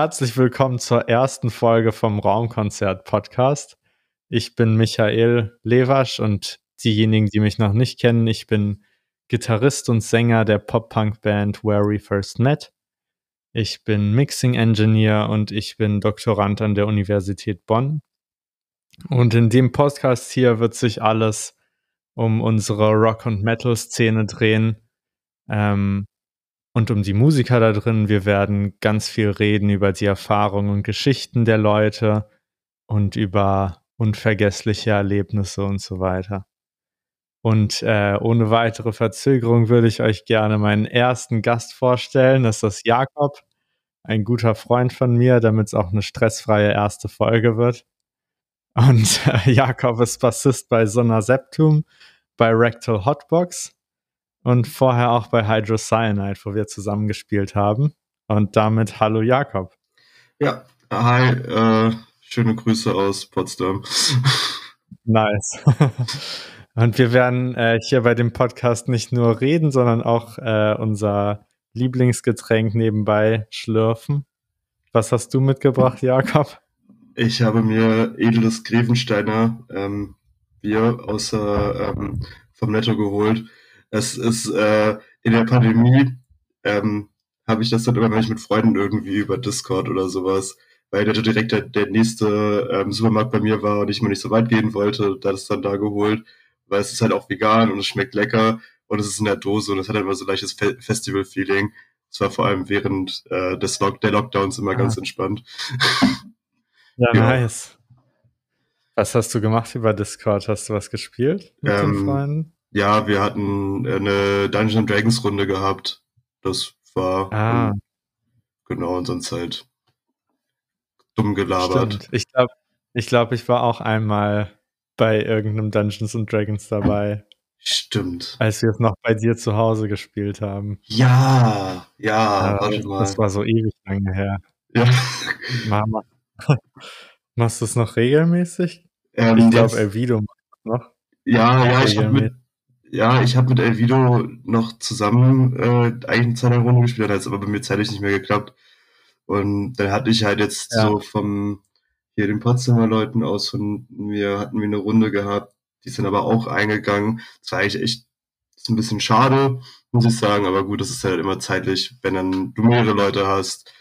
Herzlich willkommen zur ersten Folge vom Raumkonzert Podcast. Ich bin Michael Lewasch und diejenigen, die mich noch nicht kennen, ich bin Gitarrist und Sänger der Pop-Punk-Band Where We First Met. Ich bin Mixing Engineer und ich bin Doktorand an der Universität Bonn. Und in dem Podcast hier wird sich alles um unsere Rock- und Metal-Szene drehen ähm, und um die Musiker da drin. Wir werden ganz viel reden über die Erfahrungen und Geschichten der Leute und über unvergessliche Erlebnisse und so weiter. Und äh, ohne weitere Verzögerung würde ich euch gerne meinen ersten Gast vorstellen. Das ist Jakob, ein guter Freund von mir, damit es auch eine stressfreie erste Folge wird. Und äh, Jakob ist Bassist bei Sonna Septum, bei Rectal Hotbox und vorher auch bei Hydrocyanide, wo wir zusammengespielt haben. Und damit hallo Jakob. Ja, hi, äh, schöne Grüße aus Potsdam. Nice. Und wir werden äh, hier bei dem Podcast nicht nur reden, sondern auch äh, unser Lieblingsgetränk nebenbei schlürfen. Was hast du mitgebracht, Jakob? Ich habe mir edles Grevensteiner ähm, Bier außer ähm, vom Netto geholt. Es ist äh, in der Pandemie ähm, habe ich das dann immer, wenn ich mit Freunden irgendwie über Discord oder sowas, weil der direkt der, der nächste ähm, Supermarkt bei mir war und ich mir nicht so weit gehen wollte, da ist dann da geholt weil es ist halt auch vegan und es schmeckt lecker und es ist in der Dose und es hat halt immer so leichtes Fe Festival-Feeling. Es war vor allem während äh, des Lock der Lockdowns immer ah. ganz entspannt. ja, ja, nice. Was hast du gemacht über Discord? Hast du was gespielt mit ähm, den Freunden? Ja, wir hatten eine Dungeons Dragons Runde gehabt. Das war ah. genau und sonst halt dumm gelabert. Stimmt. Ich glaube, ich glaube, ich war auch einmal bei irgendeinem Dungeons and Dragons dabei. Stimmt. Als wir es noch bei dir zu Hause gespielt haben. Ja, ja, warte mal. Das war so ewig lange her. Ja. Mama. Machst du es noch regelmäßig? Ähm, ich glaube, Elvido macht es noch. Ja, ja, ich habe mit, ja, ich habe mit Elvido noch zusammen äh, eigentlich eine Zeit lang Runde gespielt, hat es aber bei mir zeitlich nicht mehr geklappt. Und dann hatte ich halt jetzt ja. so vom hier den Potsdamer Leuten aus von mir hatten wir eine Runde gehabt, die sind aber auch eingegangen. Das war eigentlich echt ist ein bisschen schade, muss ich sagen, aber gut, das ist halt immer zeitlich, wenn dann du mehrere Leute hast.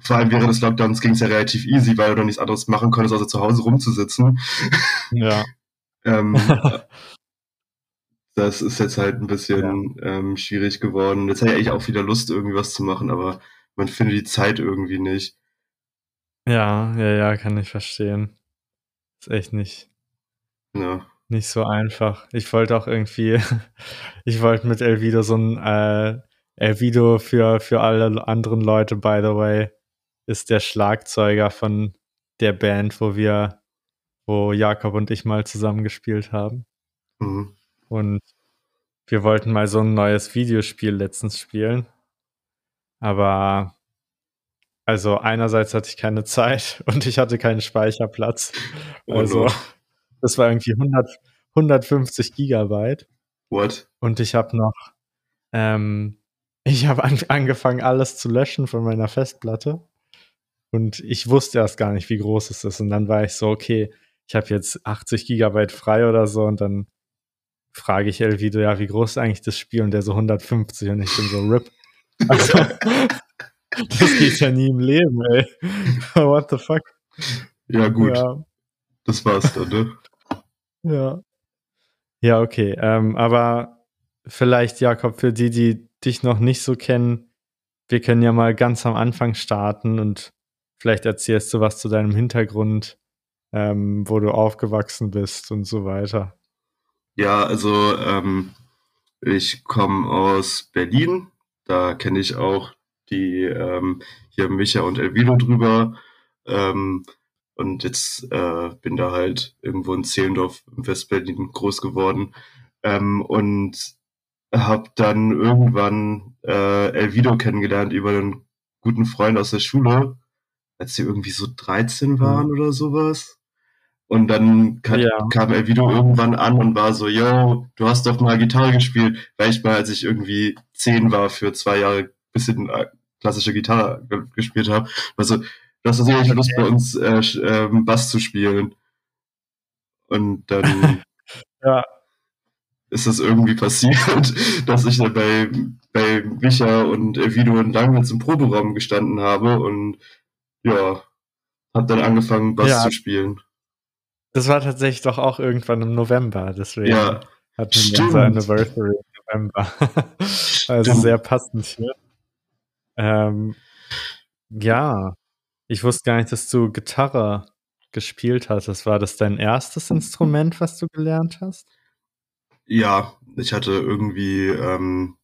Vor allem während des Lockdowns ging es ja relativ easy, weil du nichts anderes machen konntest, außer zu Hause rumzusitzen. Ja. ähm, das ist jetzt halt ein bisschen ja. ähm, schwierig geworden. Jetzt habe ich eigentlich auch wieder Lust, irgendwie was zu machen, aber man findet die Zeit irgendwie nicht. Ja, ja, ja, kann ich verstehen. Ist echt nicht, Ja. nicht so einfach. Ich wollte auch irgendwie, ich wollte mit Elvido so ein, äh, Elvido für, für alle anderen Leute, by the way, ist der Schlagzeuger von der Band, wo wir, wo Jakob und ich mal zusammengespielt haben. Mhm. Und wir wollten mal so ein neues Videospiel letztens spielen. Aber also einerseits hatte ich keine Zeit und ich hatte keinen Speicherplatz. Oh also das war irgendwie 100, 150 Gigabyte. What? Und ich habe noch, ähm, ich habe an, angefangen alles zu löschen von meiner Festplatte und ich wusste erst gar nicht, wie groß es ist. Und dann war ich so, okay, ich habe jetzt 80 Gigabyte frei oder so und dann frage ich Elvido, ja, wie groß ist eigentlich das Spiel? Und der so 150 und ich bin so RIP. Also, Das geht ja nie im Leben, ey. What the fuck? Ja, gut. Ja. Das war's dann, ne? ja. Ja, okay. Ähm, aber vielleicht, Jakob, für die, die dich noch nicht so kennen, wir können ja mal ganz am Anfang starten und vielleicht erzählst du was zu deinem Hintergrund, ähm, wo du aufgewachsen bist und so weiter. Ja, also ähm, ich komme aus Berlin. Da kenne ich auch die ähm, hier Micha und Elvino drüber. Ähm, und jetzt äh, bin da halt irgendwo in Zehlendorf im Westberlin groß geworden. Ähm, und habe dann irgendwann äh, Elvido kennengelernt über einen guten Freund aus der Schule, als sie irgendwie so 13 mhm. waren oder sowas. Und dann kam, ja. kam Elvido irgendwann an und war so, yo, du hast doch mal Gitarre gespielt, weil ich mal, als ich irgendwie 10 war, für zwei Jahre bisschen äh, klassische Gitarre gespielt habe. Also, das ist sicherlich Lust bei uns äh, äh, Bass zu spielen. Und dann ja. ist das irgendwie passiert, dass ich dann bei, bei Micha und Vido und Langnitz im Proberaum gestanden habe und ja, hab dann angefangen, Bass ja. zu spielen. Das war tatsächlich doch auch irgendwann im November, deswegen ja, hatten wir unser Anniversary im November. also sehr passend hier. Ähm, ja, ich wusste gar nicht, dass du Gitarre gespielt hattest. War das dein erstes Instrument, was du gelernt hast? Ja, ich hatte irgendwie ähm,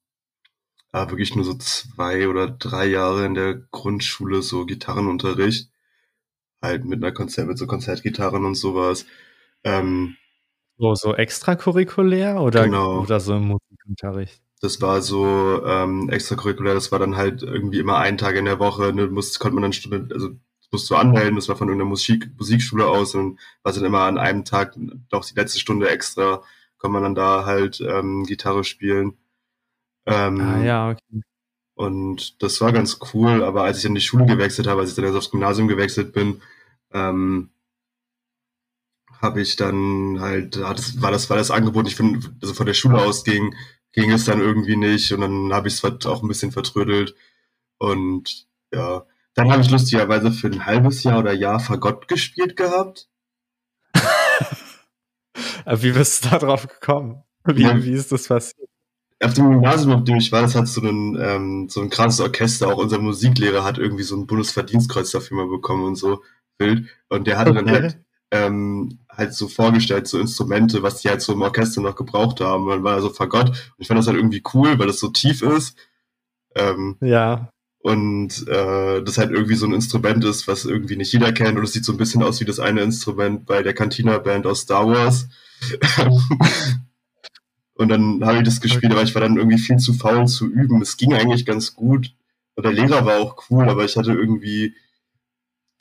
wirklich nur so zwei oder drei Jahre in der Grundschule so Gitarrenunterricht halt mit einer Konzert, mit so Konzertgitarren und sowas. Ähm, so, so extracurriculär oder, genau. oder so im Musikunterricht? Das war so ähm, extracurriculär, das war dann halt irgendwie immer ein Tag in der Woche, ne, muss, konnte man dann Stunde, also musst du anmelden, das war von irgendeiner Musik, Musikschule aus und war dann immer an einem Tag doch die letzte Stunde extra, kann man dann da halt ähm, Gitarre spielen. Ähm, ah ja, okay. Und das war ganz cool, aber als ich in die Schule gewechselt habe, als ich dann erst aufs Gymnasium gewechselt bin, ähm, habe ich dann halt, war das, war das Angebot, ich finde, also von der Schule aus ging, ging es dann irgendwie nicht und dann habe ich es auch ein bisschen vertrödelt und ja, dann habe ich lustigerweise für ein halbes Jahr oder Jahr Fagott gespielt gehabt. wie bist du da drauf gekommen? Wie, ja. wie ist das passiert? Auf dem Gymnasium, auf dem ich war, das hat so ein, ähm, so ein krasses Orchester. Auch unser Musiklehrer hat irgendwie so ein Bundesverdienstkreuz dafür mal bekommen und so wild. Und der hatte okay. dann halt, ähm, halt so vorgestellt, so Instrumente, was die halt so im Orchester noch gebraucht haben. Und dann war so Fagott. Und ich fand das halt irgendwie cool, weil das so tief ist. Ähm, ja. Und äh, das halt irgendwie so ein Instrument ist, was irgendwie nicht jeder kennt. Und es sieht so ein bisschen aus wie das eine Instrument bei der Cantina-Band aus Star Wars. Und dann habe ich das gespielt, aber ich war dann irgendwie viel zu faul zu üben. Es ging eigentlich ganz gut. Und der Lehrer war auch cool, aber ich hatte irgendwie.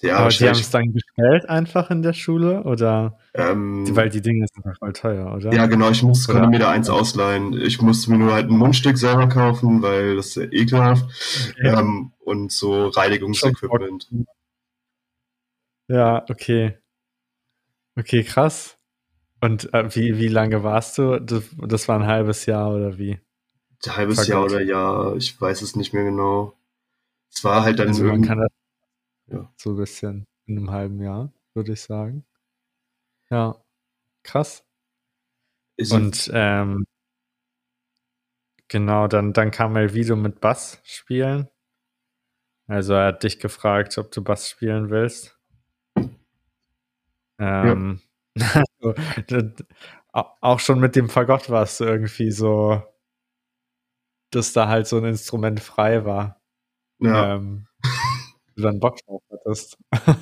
Ja, aber die haben es dann gestellt einfach in der Schule oder? Ähm, weil die Dinge sind voll teuer, oder? Ja, genau. Ich muss, konnte mir da eins ausleihen. Ich musste mir nur halt ein Mundstück selber kaufen, weil das ist ja ekelhaft. Okay. Ähm, und so Reinigungsequipment. Ja, okay. Okay, krass. Und äh, wie, wie lange warst du? Das, das, war ein halbes Jahr oder wie? Ein halbes Vergott. Jahr oder ja, ich weiß es nicht mehr genau. Es war halt dann also man kann das ja. so ein bisschen in einem halben Jahr, würde ich sagen. Ja, krass. Ist Und ähm, genau, dann, dann kam Elvido mit Bass spielen. Also er hat dich gefragt, ob du Bass spielen willst. Ähm, ja. Also, auch schon mit dem Fagott war es irgendwie so, dass da halt so ein Instrument frei war. Ja. Ähm, du dann Bock drauf hattest.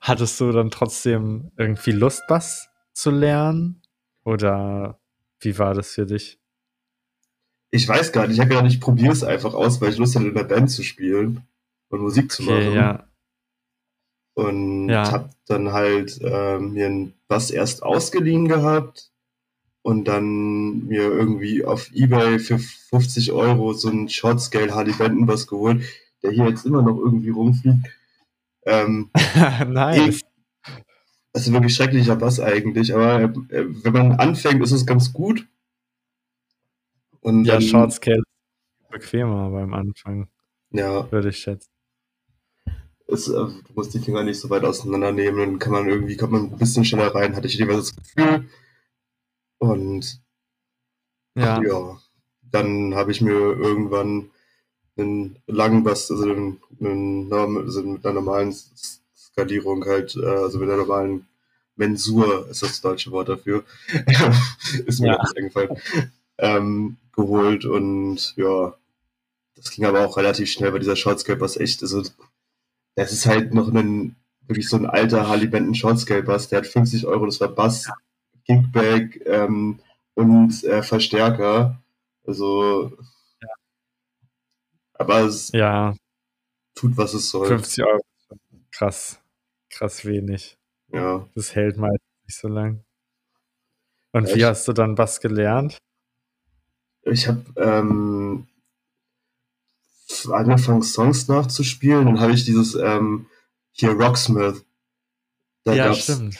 hattest du dann trotzdem irgendwie Lust, Bass zu lernen? Oder wie war das für dich? Ich weiß gar nicht. Ich habe gedacht, ich probiere es einfach aus, weil ich Lust hatte, in der Band zu spielen und Musik zu okay, machen. Ja. Und ja. habe dann halt äh, mir einen Bass erst ausgeliehen gehabt und dann mir irgendwie auf Ebay für 50 Euro so einen Shortscale Harley Benton Bass geholt, der hier jetzt immer noch irgendwie rumfliegt. Ähm, nice. Das ist wirklich schrecklicher Bass eigentlich, aber äh, wenn man anfängt, ist es ganz gut. Und ja, dann, Shortscale ist bequemer beim Anfang. Ja. Würde ich schätzen ist, äh, du musst die Finger nicht so weit auseinandernehmen, dann kann man irgendwie, kommt man ein bisschen schneller rein, hatte ich jeweils das Gefühl. Und ja, ja dann habe ich mir irgendwann einen langen Bass, also, einen, einen, also mit einer normalen Skalierung halt, äh, also mit einer normalen Mensur ist das deutsche Wort dafür. ist mir ja. nicht eingefallen. Ähm, geholt und ja, das ging aber auch relativ schnell, weil dieser Shortscape was echt, also das ist halt noch ein, wirklich so ein alter Harley Benton Shortscale Bass, der hat 50 Euro, das war Bass, Kickback ähm, und äh, Verstärker. Also, ja. aber es ja. tut, was es soll. 50 Euro, krass, krass wenig. Ja. Das hält meist nicht so lang. Und ja, wie hast du dann Bass gelernt? Ich habe ähm, angefangen, Songs nachzuspielen. Dann habe ich dieses ähm, hier Rocksmith. Da ja, stimmt.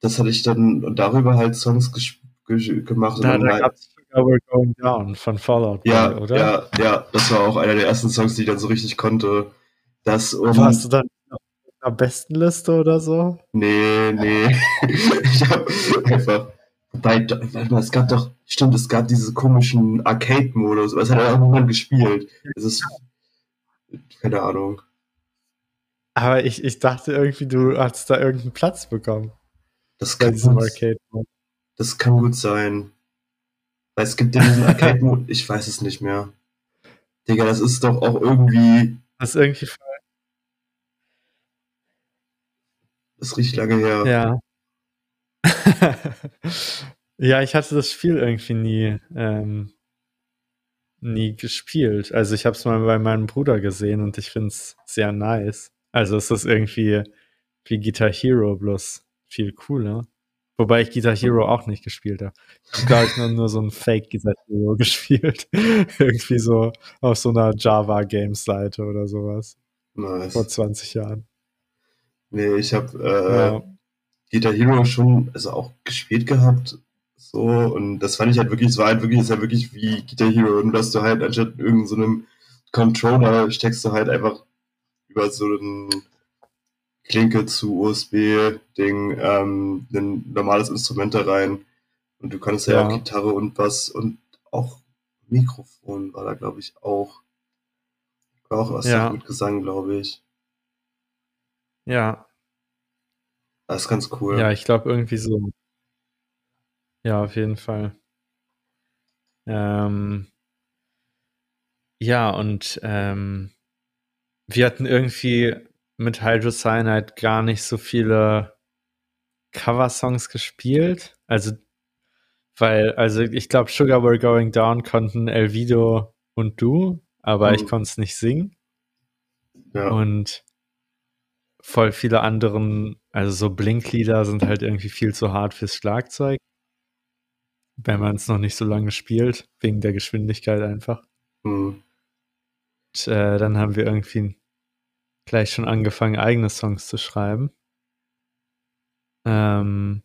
Das hatte ich dann und darüber halt Songs gemacht. Da, und da gab es We're Going Down von Fallout ja, Boy, oder? Ja, ja, das war auch einer der ersten Songs, die ich dann so richtig konnte. Das und Warst du dann am besten Liste oder so? Nee, nee. ich habe einfach. Wobei, es gab doch, stimmt, es gab diesen komischen Arcade-Modus, aber es hat auch niemand gespielt. Es ist, keine Ahnung. Aber ich, ich dachte irgendwie, du hast da irgendeinen Platz bekommen. Das kann, gut, das kann gut sein. Weil es gibt ja diesen Arcade-Modus, ich weiß es nicht mehr. Digga, das ist doch auch irgendwie, Das ist irgendwie das richtig lange her. Ja. ja, ich hatte das Spiel irgendwie nie, ähm, nie gespielt. Also ich habe es mal bei meinem Bruder gesehen und ich finde es sehr nice. Also es ist irgendwie wie Guitar Hero, bloß viel cooler. Wobei ich Guitar Hero auch nicht gespielt habe. Ich glaube, ich habe nur so ein Fake Guitar Hero gespielt. irgendwie so auf so einer Java Games Seite oder sowas. Nice. Vor 20 Jahren. Nee, ich habe äh, Ja. Guitar Hero schon also auch gespielt gehabt. So, und das fand ich halt wirklich, es war halt wirklich, es ist ja wirklich wie Guitar Hero, nur dass du halt anstatt irgendeinem so einem Controller steckst du halt einfach über so einen Klinke zu USB-Ding ähm, ein normales Instrument da rein. Und du kannst ja, Ja. auch Gitarre und Bass und auch Mikrofon war da, glaube ich, auch. War auch was Ja. mit Gesang, glaube ich. Ja, Das ist ganz cool. Ja, ich glaube irgendwie so. Ja, auf jeden Fall. Ähm, ja, und ähm, wir hatten irgendwie mit Hydrocyanide gar nicht so viele Cover-Songs gespielt. Also, weil, also ich glaube, Sugar We're Going Down konnten Elvido und du, aber ich Mhm. konnte es nicht singen. ja. Und voll viele anderen, also so Blinklieder sind halt irgendwie viel zu hart fürs Schlagzeug. Wenn man es noch nicht so lange spielt, wegen der Geschwindigkeit einfach. Hm. Und, äh, dann haben wir irgendwie gleich schon angefangen, eigene Songs zu schreiben. Ähm,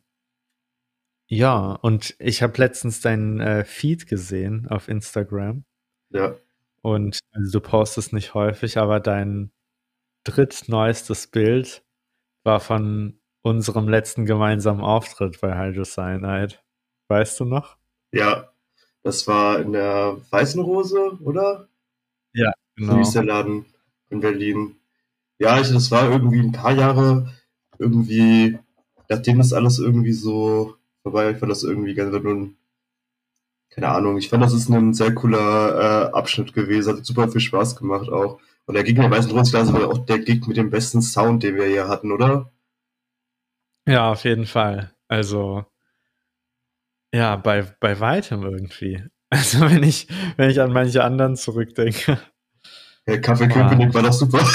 ja, und ich habe letztens deinen äh, Feed gesehen auf Instagram. Ja. Und also du postest nicht häufig, aber dein drittneuestes Bild war von unserem letzten gemeinsamen Auftritt bei Hydrocyanide. Weißt du noch? Ja. Das war in der Weißen Rose, oder? So Genau. der Laden in Berlin. Ja, ich, das war irgendwie ein paar Jahre irgendwie, nachdem das alles irgendwie so vorbei, ich fand das irgendwie ganz nun, keine Ahnung, ich fand, das ist ein sehr cooler äh, Abschnitt gewesen, hat super viel Spaß gemacht auch. Und der Gig in der Weißen Rose, war auch der Gig mit dem besten Sound, den wir hier hatten, oder? Ja, auf jeden Fall. Also, ja, bei, bei weitem irgendwie. Also, wenn ich, wenn ich an manche anderen zurückdenke. Der Kaffee. Köpenick war doch super.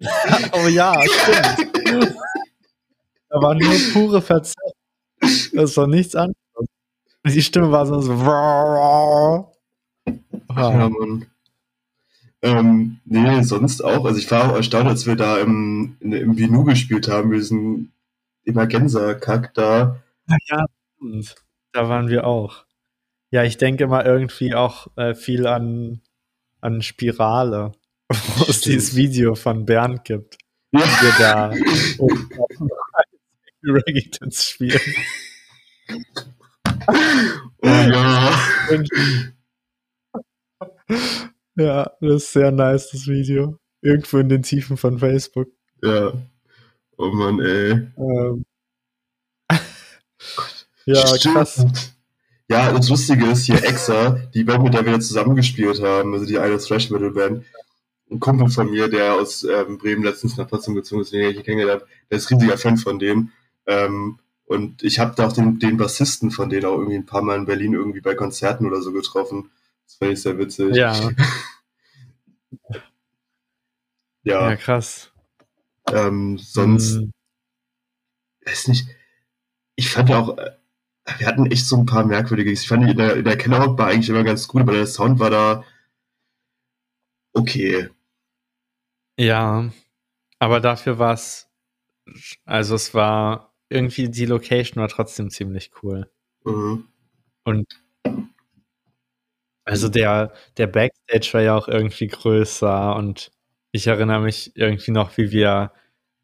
oh ja, stimmt. Da war nur pure Verzerrung. Das war nichts anderes. Die Stimme war so. so Ja, Mann. Ähm, nee, sonst auch. Also ich war auch erstaunt, als wir da im, im Binu gespielt haben, wir diesen Emergenza-Kack da. ja, stimmt. Da waren wir auch. Ja, ich denke mal irgendwie auch äh, viel an, an Spirale, wo es dieses Video von Bernd gibt, Ja. wie wir da oben Reggaetons spielen. Oh ja. Ja, das ist sehr nice, das Video. Irgendwo in den Tiefen von Facebook. Ja. Oh Mann, ey. Ähm. Ja, Stimmt. krass. Ja, das Lustige ist hier Exa, die Band, mit der wir zusammengespielt haben, also die eine Thrash Metal Band, ein Kumpel von mir, der aus ähm, Bremen letztens nach Potsdam gezogen ist, den ich hier kennengelernt habe, der ist riesiger Fan von dem. Ähm, und ich habe da auch den, den Bassisten von denen auch irgendwie ein paar Mal in Berlin irgendwie bei Konzerten oder so getroffen. Das fand ich sehr witzig. Ja, Ja, ja, krass. ähm, sonst, Hm, weiß nicht, ich fand auch, äh, wir hatten echt so ein paar merkwürdige, ich fand die in der, in der Kellerrock war eigentlich immer ganz gut, aber der Sound war da, okay. Ja, aber dafür war es, also es war irgendwie, die Location war trotzdem ziemlich cool. Mhm. Und also der, der Backstage war ja auch irgendwie größer und ich erinnere mich irgendwie noch, wie wir,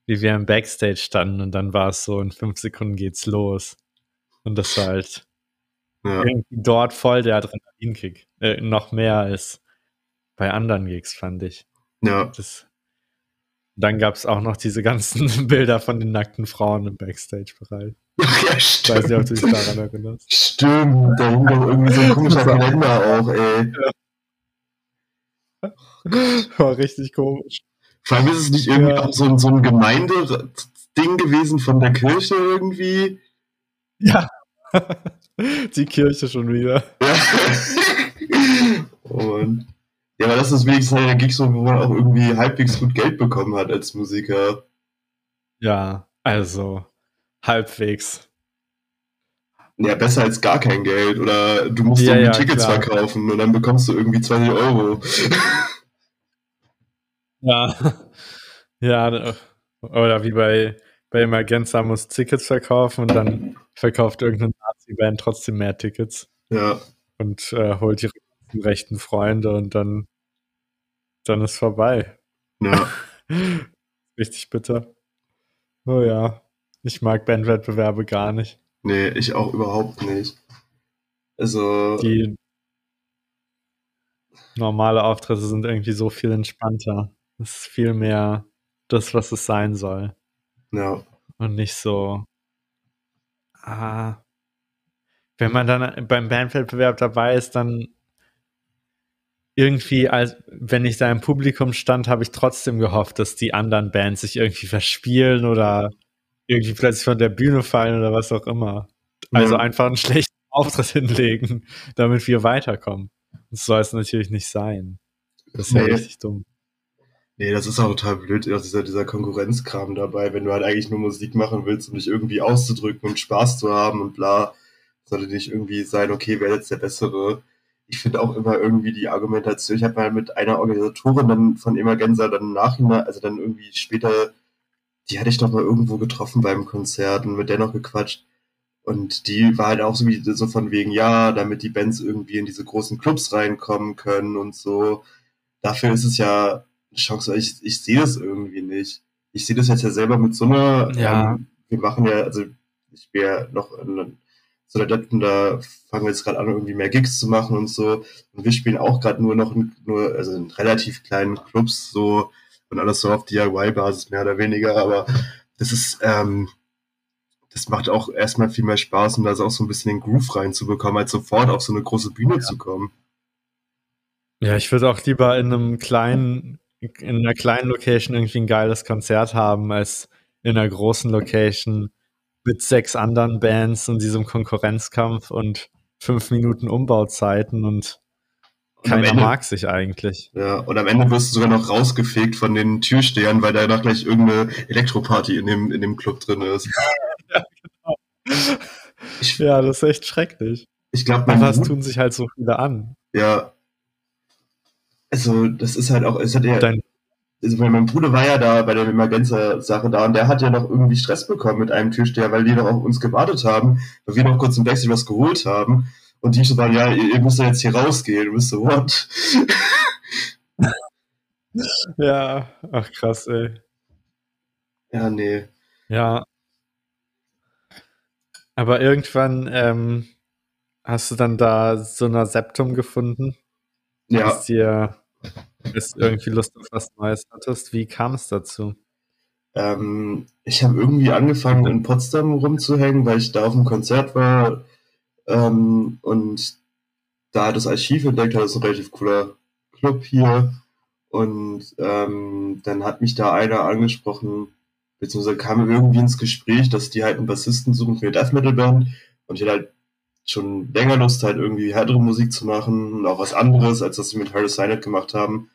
wie wir im Backstage standen und dann war es so, in fünf Sekunden geht's los. Und das war halt Ja. irgendwie dort voll der Adrenalinkick. Äh, noch mehr als bei anderen Gigs, fand ich. Ja. Das, dann gab es auch noch diese ganzen Bilder von den nackten Frauen im Backstage-Bereich. ja, Ich weiß nicht, ob du dich stimmt. daran erinnerst. Stimmt, da hing doch irgendwie so ein komischer Kalender auch, ey. War richtig komisch. Vor allem ist es nicht irgendwie Ja. auch so, ein- so ein Gemeindeding gewesen von der Kirche irgendwie. Ja. Die Kirche schon wieder. Ja. Und ja, aber das ist wenigstens einer der Gigs, wo man auch irgendwie halbwegs gut Geld bekommen hat als Musiker. Ja, also halbwegs. Ja, besser als gar kein Geld. Oder du musst Ja, irgendwie ja, Tickets klar. verkaufen und dann bekommst du irgendwie 20 Euro. Ja. Ja, oder wie bei, bei Emergenza muss Tickets verkaufen und dann verkauft irgendeine Nazi-Band trotzdem mehr Tickets Ja, und äh, holt ihre rechten Freunde und dann, dann ist vorbei. ja. Richtig bitter. Oh ja, ich mag Bandwettbewerbe gar nicht. Nee, ich auch überhaupt nicht. Also, Die normale Auftritte sind irgendwie so viel entspannter. Es ist viel mehr das, was es sein soll. ja. Und nicht so. Ah. Wenn man dann beim Bandwettbewerb dabei ist, dann irgendwie, als wenn ich da im Publikum stand, habe ich trotzdem gehofft, dass die anderen Bands sich irgendwie verspielen oder irgendwie plötzlich von der Bühne fallen oder was auch immer. Also einfach einen schlechten Auftritt hinlegen, damit wir weiterkommen. Das soll es natürlich nicht sein. Das ist ja Nee. richtig dumm. Nee, das ist auch total blöd, auch dieser, dieser Konkurrenzkram dabei, wenn du halt eigentlich nur Musik machen willst, um dich irgendwie auszudrücken und Spaß zu haben und bla, sollte nicht irgendwie sein, okay, wer jetzt der Bessere. Ich finde auch immer irgendwie die Argumentation, ich habe mal mit einer Organisatorin dann von Emergenza dann nachhinein, also dann irgendwie später, die hatte ich doch mal irgendwo getroffen beim Konzert und mit der noch gequatscht. Und die war halt auch so wie so von wegen, ja, damit die Bands irgendwie in diese großen Clubs reinkommen können und so. Dafür ist es ja eine Chance, ich, ich sehe das irgendwie nicht. Ich sehe das jetzt ja selber mit so einer, Ja. ähm, wir machen ja, also ich bin ja noch in so Detten, da fangen wir jetzt gerade an, irgendwie mehr Gigs zu machen und so. Und wir spielen auch gerade nur noch in, nur, also in relativ kleinen Clubs so und alles so auf DIY-Basis mehr oder weniger, aber das ist, ähm, das macht auch erstmal viel mehr Spaß, um da auch so ein bisschen den Groove reinzubekommen, als sofort auf so eine große Bühne zu kommen. Ja, ich würde auch lieber in einem kleinen, in einer kleinen Location irgendwie ein geiles Konzert haben, als in einer großen Location mit sechs anderen Bands und diesem Konkurrenzkampf und fünf Minuten Umbauzeiten und keiner Ende- mag sich eigentlich. Ja, und am Ende wirst du sogar noch rausgefegt von den Türstehern, weil da noch gleich irgendeine Elektroparty in dem, in dem Club drin ist. Ich, Ja, das ist echt schrecklich. ich glaube, Bruder, tun sich halt so viele an. ja, also das ist halt auch, es hat ja, Dein, also mein Bruder war ja da bei der Emergenza-Sache da und der hat ja noch irgendwie Stress bekommen mit einem Türsteher, weil die noch auf uns gewartet haben, weil wir noch kurz im Backstage was geholt haben und die so waren, ja, ihr, ihr müsst ja jetzt hier rausgehen. Und wir so, what? ja, ach krass, ey. ja, nee. Ja. Aber irgendwann ähm, hast du dann da so ein Septum gefunden, Ja, dir dass du irgendwie Lust auf was Neues hattest. Wie kam es dazu? Ähm, ich habe irgendwie angefangen, in Potsdam rumzuhängen, weil ich da auf dem Konzert war ähm, und da das Archiv entdeckt habe. Das ist ein relativ cooler Club hier. Und ähm, dann hat mich da einer angesprochen, beziehungsweise kam irgendwie ins Gespräch, dass die halt einen Bassisten suchen für eine Death Metal Band. Und ich hatte halt schon länger Lust, halt irgendwie härtere Musik zu machen und auch was anderes, als das sie mit Harris Signet gemacht haben.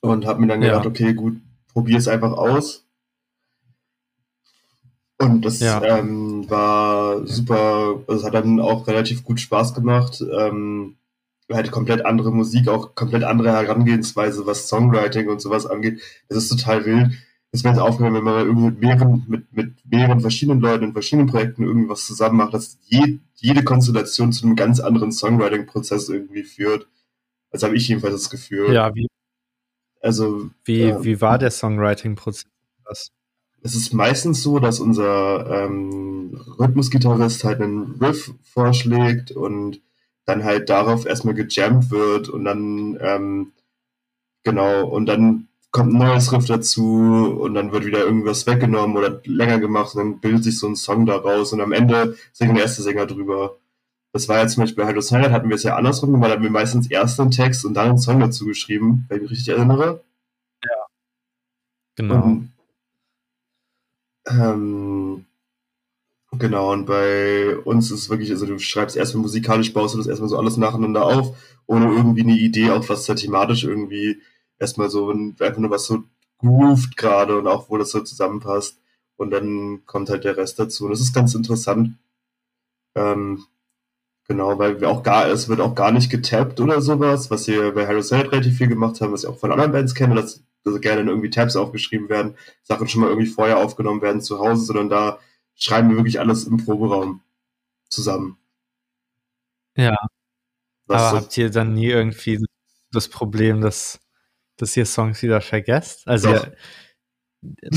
Und habe mir dann Ja. gedacht, okay, gut, probier es einfach aus. Und das Ja. ähm, war super, also es hat dann auch relativ gut Spaß gemacht. Ähm, halt komplett andere Musik, auch komplett andere Herangehensweise, was Songwriting und sowas angeht. Das ist total wild. Das wäre jetzt aufgenommen, wenn man irgendwie mit mehreren, mit, mit mehreren verschiedenen Leuten in verschiedenen Projekten irgendwas zusammen macht, dass je, jede Konstellation zu einem ganz anderen Songwriting-Prozess irgendwie führt. Also habe ich jedenfalls das Gefühl. Ja, wie, also, wie, ähm, wie war der Songwriting-Prozess? es ist meistens so, dass unser ähm, Rhythmusgitarrist halt einen Riff vorschlägt und dann halt darauf erstmal gejammt wird und dann ähm, genau und dann kommt ein neues Riff dazu und dann wird wieder irgendwas weggenommen oder länger gemacht und dann bildet sich so ein Song daraus und am Ende singt der erste Sänger drüber. Das war ja zum Beispiel bei Hello Silent hatten wir es ja andersrum gemacht, da haben wir meistens erst einen Text und dann einen Song dazu geschrieben, wenn ich mich richtig erinnere. Ja. Genau. Und, ähm, genau, und bei uns ist es wirklich, also du schreibst erstmal musikalisch, baust du das erstmal so alles nacheinander auf, ohne irgendwie eine Idee, auch was da thematisch irgendwie erstmal so, einfach nur was so grooved gerade und auch wo das so zusammenpasst. Und dann kommt halt der Rest dazu. Und das ist ganz interessant. Ähm, genau, weil wir auch gar, es wird auch gar nicht getappt oder sowas, was wir bei Harry Styles relativ viel gemacht haben, was ich auch von anderen Bands kenne, dass, dass gerne irgendwie Tabs aufgeschrieben werden, Sachen schon mal irgendwie vorher aufgenommen werden zu Hause, sondern da schreiben wir wirklich alles im Proberaum zusammen. Ja. Was Aber so- habt ihr dann nie irgendwie das Problem, dass, dass ihr Songs wieder vergesst? Also ihr,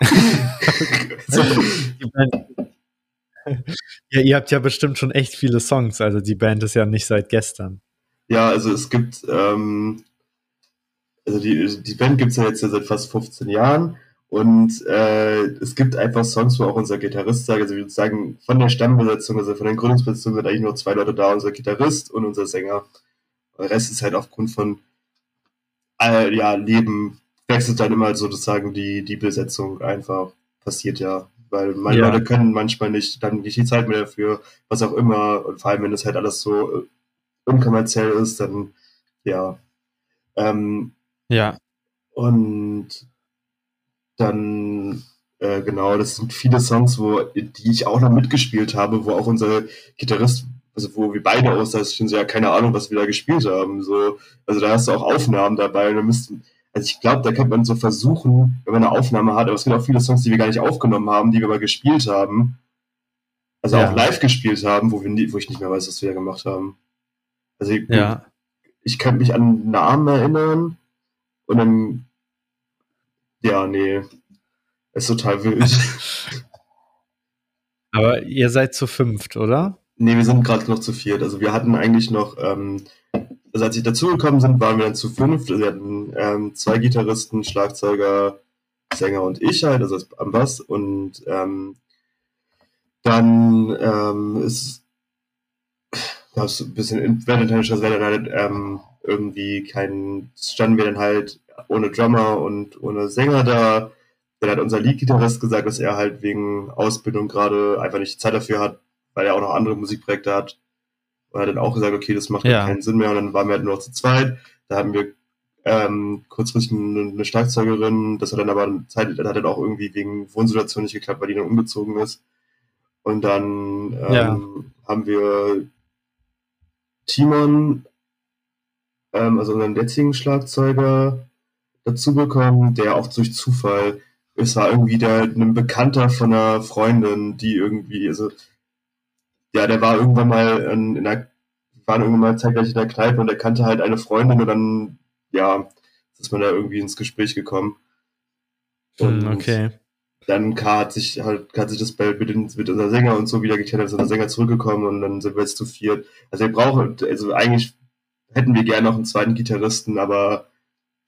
die Band, ja, ihr habt ja bestimmt schon echt viele Songs. Also die Band ist ja nicht seit gestern. Ja, also es gibt, ähm, also die, die Band gibt's ja jetzt ja seit fast 15 Jahren und äh, es gibt einfach Songs, wo auch unser Gitarrist sagt, also ich würde sagen, von der Stammbesetzung, also von den Gründungsbesetzungen sind eigentlich nur zwei Leute da, unser Gitarrist und unser Sänger. Der Rest ist halt aufgrund von äh, ja, Leben wechselt dann immer sozusagen die, die Besetzung einfach. Passiert ja. Weil meine Ja. Leute können manchmal nicht, dann nicht die Zeit mehr dafür, was auch immer. Und vor allem, wenn das halt alles so äh, unkommerziell ist, dann ja. Ähm, Ja. und dann, äh, genau, das sind viele Songs, wo, die ich auch noch mitgespielt habe, wo auch unser Gitarrist, also wo wir beide aus, da so, ja, keine Ahnung, was wir da gespielt haben. So, also da hast du auch Aufnahmen dabei und da müssten, also ich glaube, da kann man so versuchen, wenn man eine Aufnahme hat, aber es gibt auch viele Songs, die wir gar nicht aufgenommen haben, die wir aber gespielt haben. Also Ja. auch live gespielt haben, wo wir nie, wo ich nicht mehr weiß, was wir da gemacht haben. Also ich, Ja. ich kann mich an Namen erinnern und dann, ja, nee, ist total wild. Aber ihr seid zu fünft, oder? nee, wir sind gerade noch zu viert. Also wir hatten eigentlich noch, ähm, also als ich dazugekommen sind, waren wir dann zu fünft. Also wir hatten ähm, zwei Gitarristen, Schlagzeuger, Sänger und ich halt, also am Bass. Und ähm, dann ähm, ist es ein bisschen dass wir dann ähm, irgendwie kein, standen wir dann halt ohne Drummer und ohne Sänger da. Dann hat unser Lead-Gitarrist gesagt, dass er halt wegen Ausbildung gerade einfach nicht Zeit dafür hat, weil er auch noch andere Musikprojekte hat. Und er hat dann auch gesagt, okay, das macht Ja. keinen Sinn mehr. Und dann waren wir halt nur noch zu zweit. Da hatten wir ähm, kurzfristig eine, Schlagzeugerin, das hat dann aber Zeit, das hat dann auch irgendwie wegen Wohnsituation nicht geklappt, weil die dann umgezogen ist. Und dann ähm, Ja. haben wir Timon, ähm, also unseren jetzigen Schlagzeuger, dazu bekommen, der auch durch Zufall, es war irgendwie der, ein Bekannter von einer Freundin, die irgendwie, also, ja, der war irgendwann mal in, in der, waren irgendwann mal zeitgleich in der Kneipe und der kannte halt eine Freundin und dann, ja, ist man da irgendwie ins Gespräch gekommen. Hm, okay. dann hat sich halt hat sich das bei mit, den, mit unser Sänger und so wieder geklärt, dann ist unser Sänger zurückgekommen und dann sind wir jetzt zu viert. Also wir brauchen, also eigentlich hätten wir gerne noch einen zweiten Gitarristen, aber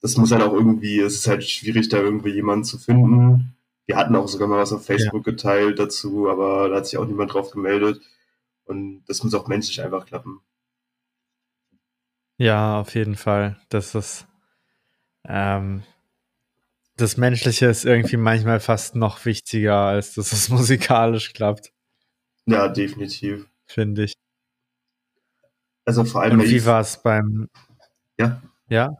das muss halt auch irgendwie, es ist halt schwierig, da irgendwie jemanden zu finden. Wir hatten auch sogar mal was auf Facebook geteilt dazu, aber da hat sich auch niemand drauf gemeldet. Und das muss auch menschlich einfach klappen. Ja, auf jeden Fall. Das ist ähm, das Menschliche ist irgendwie manchmal fast noch wichtiger, als dass es musikalisch klappt, Ja, definitiv. finde ich. Also vor allem, Und wie war es beim Ja. Ja?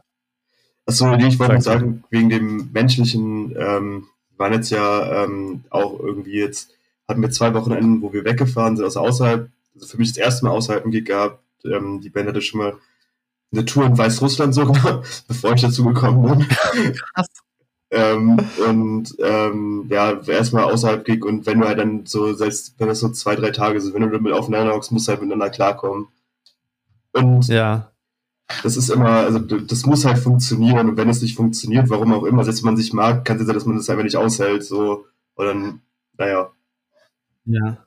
Achso, ich wollte nur sagen, wegen dem menschlichen, ähm, wir waren jetzt ja ähm, auch irgendwie jetzt, hatten wir zwei Wochenenden, wo wir weggefahren sind, also außerhalb, also für mich das erste Mal außerhalb Gig gehabt. Ähm, die Band hatte schon mal eine Tour in Weißrussland sogar, bevor ich dazu gekommen bin. Krass. ähm, und ähm, ja, erstmal außerhalb Gig und wenn du halt dann so, selbst wenn das so zwei, drei Tage sind, wenn du damit aufeinander hockst, musst du halt miteinander klarkommen. Und ja. das ist immer, also das muss halt funktionieren und wenn es nicht funktioniert, warum auch immer, selbst wenn man sich mag, kann es sein, dass man das einfach nicht aushält, so, oder dann, naja. Ja.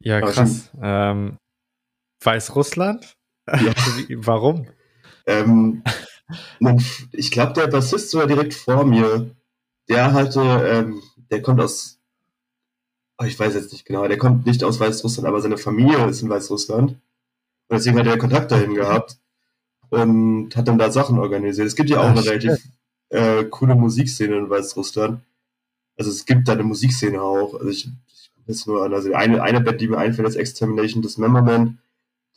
Ja, krass. Ähm, Weißrussland? Ja. Warum? Ähm, ich glaube, der Bassist war direkt vor mir. Der hatte, ähm, der kommt aus, oh, ich weiß jetzt nicht genau, der kommt nicht aus Weißrussland, aber seine Familie ist in Weißrussland. Und deswegen hat er Kontakt dahin gehabt und hat dann da Sachen organisiert. Es gibt ja auch Ach, eine relativ äh, coole Musikszene in Weißrussland. Also es gibt da eine Musikszene auch. Also ich, weiß nur an, also eine, eine Band, die mir einfällt, ist Extermination Dismemberment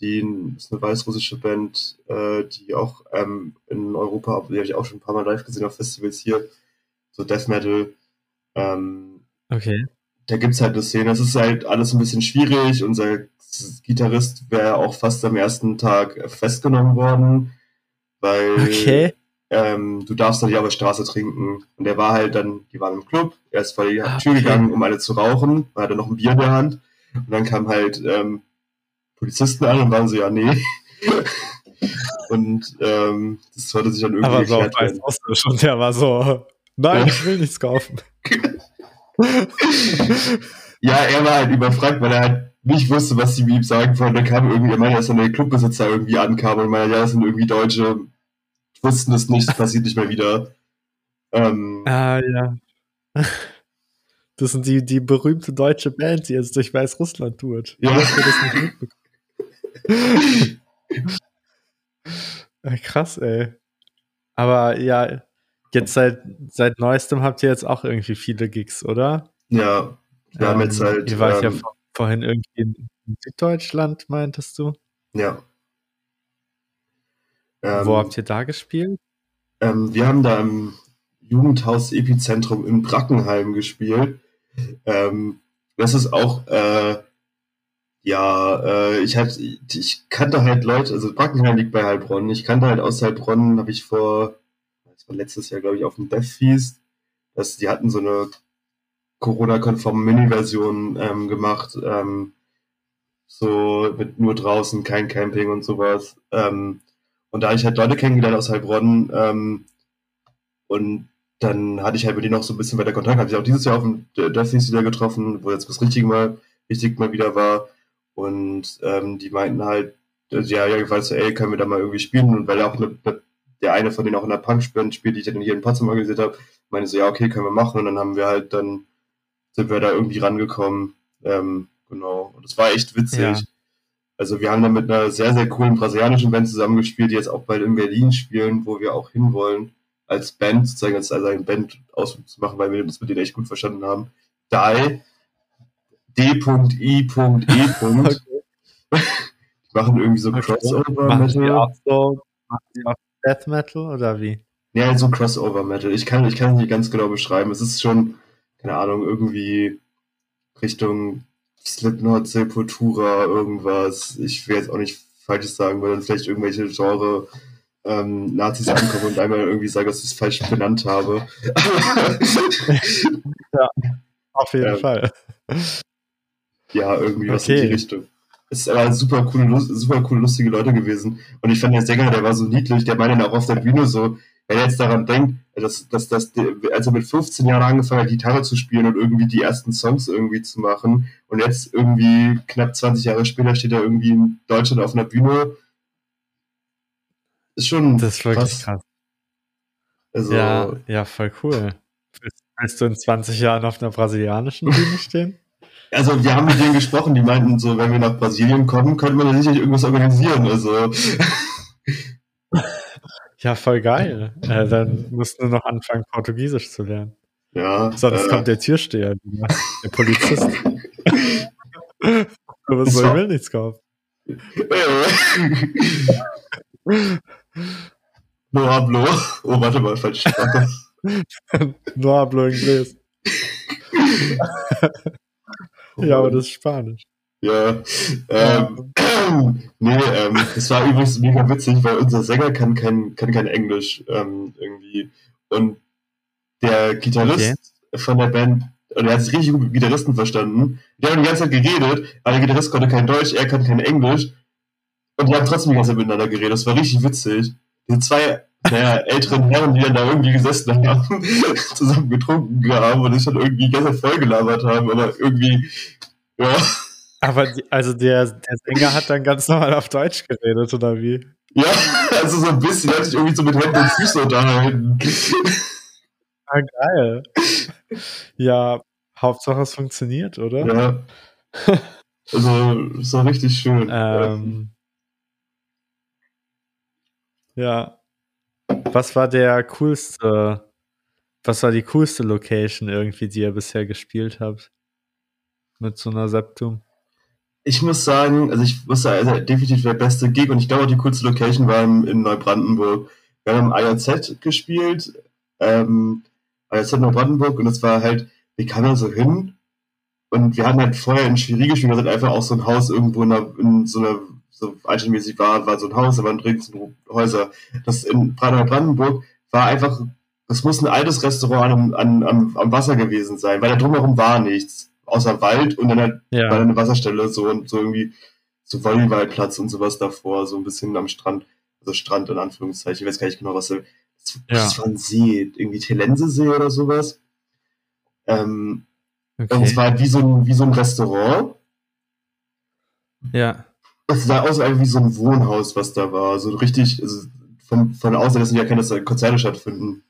die ist eine weißrussische Band, äh, die auch ähm, in Europa, die habe ich auch schon ein paar Mal live gesehen auf Festivals hier, so Death Metal. Ähm, okay. Da gibt es halt eine Szene. Es ist halt alles ein bisschen schwierig. Unser Gitarrist wäre auch fast am ersten Tag festgenommen worden, weil okay. Ähm, du darfst da nicht auf der Straße trinken. Und der war halt dann, die waren im Club, er ist vor die ah, Tür okay. gegangen, um eine zu rauchen, er hatte noch ein Bier in der Hand. Und dann kam halt ähm, Polizisten an und waren so, ja, nee. und ähm, das sollte sich dann irgendwie Aber so erklärt werden. schon, der war so, nein, ich will nichts kaufen. ja, er war halt überfragt, weil er halt nicht wusste, was sie ihm sagen wollen. Da kam irgendwie, er meinte, dass dann der Clubbesitzer irgendwie ankam und meinte, ja, das sind irgendwie Deutsche, wussten es nicht, das passiert nicht mehr wieder. Ähm, ah, ja. Das sind die, die berühmte deutsche Band, die jetzt durch Weißrussland tourt. Ja. Ich das nicht mitbekommen. Krass, ey. Aber ja, jetzt seit, seit neuestem habt ihr jetzt auch irgendwie viele Gigs, oder? Ja, wir ähm, haben jetzt halt. Ihr wart ähm, ja vorhin irgendwie in Süddeutschland, meintest du? Ja. Ähm, Wo habt ihr da gespielt? Ähm, wir haben da im Jugendhaus Epizentrum in Brackenheim gespielt. Ähm, das ist auch äh, ja, äh, ich hab, ich kannte halt Leute, also Brackenheim liegt bei Heilbronn. Ich kannte halt aus Heilbronn, habe ich vor, das war letztes Jahr, glaube ich, auf dem Death Feast, dass die hatten so eine Corona-konforme Mini-Version ähm, gemacht, ähm, so mit nur draußen, kein Camping und sowas. Ähm, und da habe ich halt Leute kennengelernt aus Heilbronn ähm, und dann hatte ich halt mit denen auch so ein bisschen weiter Kontakt. Habe ich auch dieses Jahr auf dem Death wieder getroffen, wo jetzt das richtige Mal, richtig mal wieder war. Und ähm, die meinten halt, ja, ja, gefallen so, ey, können wir da mal irgendwie spielen? Und weil auch eine, der eine von denen auch in der Punk-Band spielt, die ich dann hier in Potsdam organisiert habe, meinte so, ja, okay, können wir machen. Und dann haben wir halt dann, sind wir da irgendwie rangekommen. Ähm, genau. Und es war echt witzig. Ja. Also wir haben da mit einer sehr, sehr coolen brasilianischen Band zusammengespielt, die jetzt auch bald in Berlin spielen, wo wir auch hinwollen, als Band, sozusagen als, als eine Band auszumachen, weil wir das mit denen echt gut verstanden haben. Die D.I.E. okay. Die machen irgendwie so okay. Crossover machen Metal. So, Death Metal oder wie? Ja, so Crossover Metal. Ich kann, ich kann es nicht ganz genau beschreiben. Es ist schon, keine Ahnung, irgendwie Richtung Slipknot, Sepultura, irgendwas. Ich will jetzt auch nicht Falsches sagen, weil dann vielleicht irgendwelche Genre ähm, Nazis ankommen und einmal irgendwie sagen, dass ich es falsch benannt habe. ja, auf jeden ähm, Fall. Ja, irgendwie was okay. in die Richtung. Es aber super coole, super coole, lustige Leute gewesen. Und ich fand der Sänger, der war so niedlich, der meinte dann auch auf der Bühne so, wenn er jetzt daran denkt, dass, dass, dass als er mit 15 Jahren angefangen hat, Gitarre zu spielen und irgendwie die ersten Songs irgendwie zu machen und jetzt irgendwie knapp 20 Jahre später steht er irgendwie in Deutschland auf einer Bühne, ist schon Das ist wirklich krass. krass. Also, ja, ja, voll cool. Willst du in 20 Jahren auf einer brasilianischen Bühne stehen? Also wir haben mit denen gesprochen, die meinten so, wenn wir nach Brasilien kommen, könnte man da sicherlich irgendwas organisieren. Also. Ja, voll geil. Äh, dann musst du noch anfangen, Portugiesisch zu lernen. Ja. Sonst äh, kommt der Türsteher, der Polizist. Aber so, ich will nichts kaufen. no hablo. Oh, warte mal, falsche Sprache. no hablo Inglés. Ja, aber das ist Spanisch. Ja. Ähm, nee, ähm, das war übrigens mega witzig, weil unser Sänger kann kein, kann kein Englisch ähm, irgendwie. Und der Gitarrist okay. von der Band, und er hat sich richtig gut mit Gitarristen verstanden. Die haben die ganze Zeit geredet, aber der Gitarrist konnte kein Deutsch, er kann kein Englisch. Und die haben trotzdem die ganze Zeit miteinander geredet. Das war richtig witzig. Die zwei naja, älteren Herren, die dann da irgendwie gesessen haben, zusammen getrunken haben und sich dann irgendwie die ganze Zeit vollgelabert haben, aber irgendwie, ja. Aber die, also der, der Sänger hat dann ganz normal auf Deutsch geredet, oder wie? Ja, also so ein bisschen, hat sich irgendwie so mit Händen und Füßen unterhalten. Ah, geil. Ja, Hauptsache es funktioniert, oder? Ja. Also, es war richtig schön. Ähm, ja. Was war der coolste, was war die coolste Location irgendwie, die ihr bisher gespielt habt? Mit so einer Septum? Ich muss sagen, also ich muss sagen, also definitiv der beste Gig und ich glaube, die coolste Location war in Neubrandenburg. Wir haben IAZ gespielt, ähm, IAZ Neubrandenburg und das war halt, wir kamen da so hin und wir hatten halt vorher in Schwerie gespielt, das hat einfach auch so ein Haus irgendwo in, einer, in so einer so alternmäßig war, war so ein Haus, da waren ringsum Häuser. Das in Brandenburg war einfach, das muss ein altes Restaurant am, am, am Wasser gewesen sein, weil da drumherum war nichts, außer Wald und dann halt ja. war eine Wasserstelle so und so irgendwie so Volleyballplatz und sowas davor, so ein bisschen am Strand, also Strand in Anführungszeichen, ich weiß gar nicht genau, was das, ja. das war ein See, irgendwie Telensesee oder sowas. Ähm, okay. Und es war halt wie so ein, wie so ein Restaurant. Ja. Es sah aus wie so ein Wohnhaus, was da war. So richtig, also von, von außen, dass nicht erkennen, dass da Konzerte stattfinden.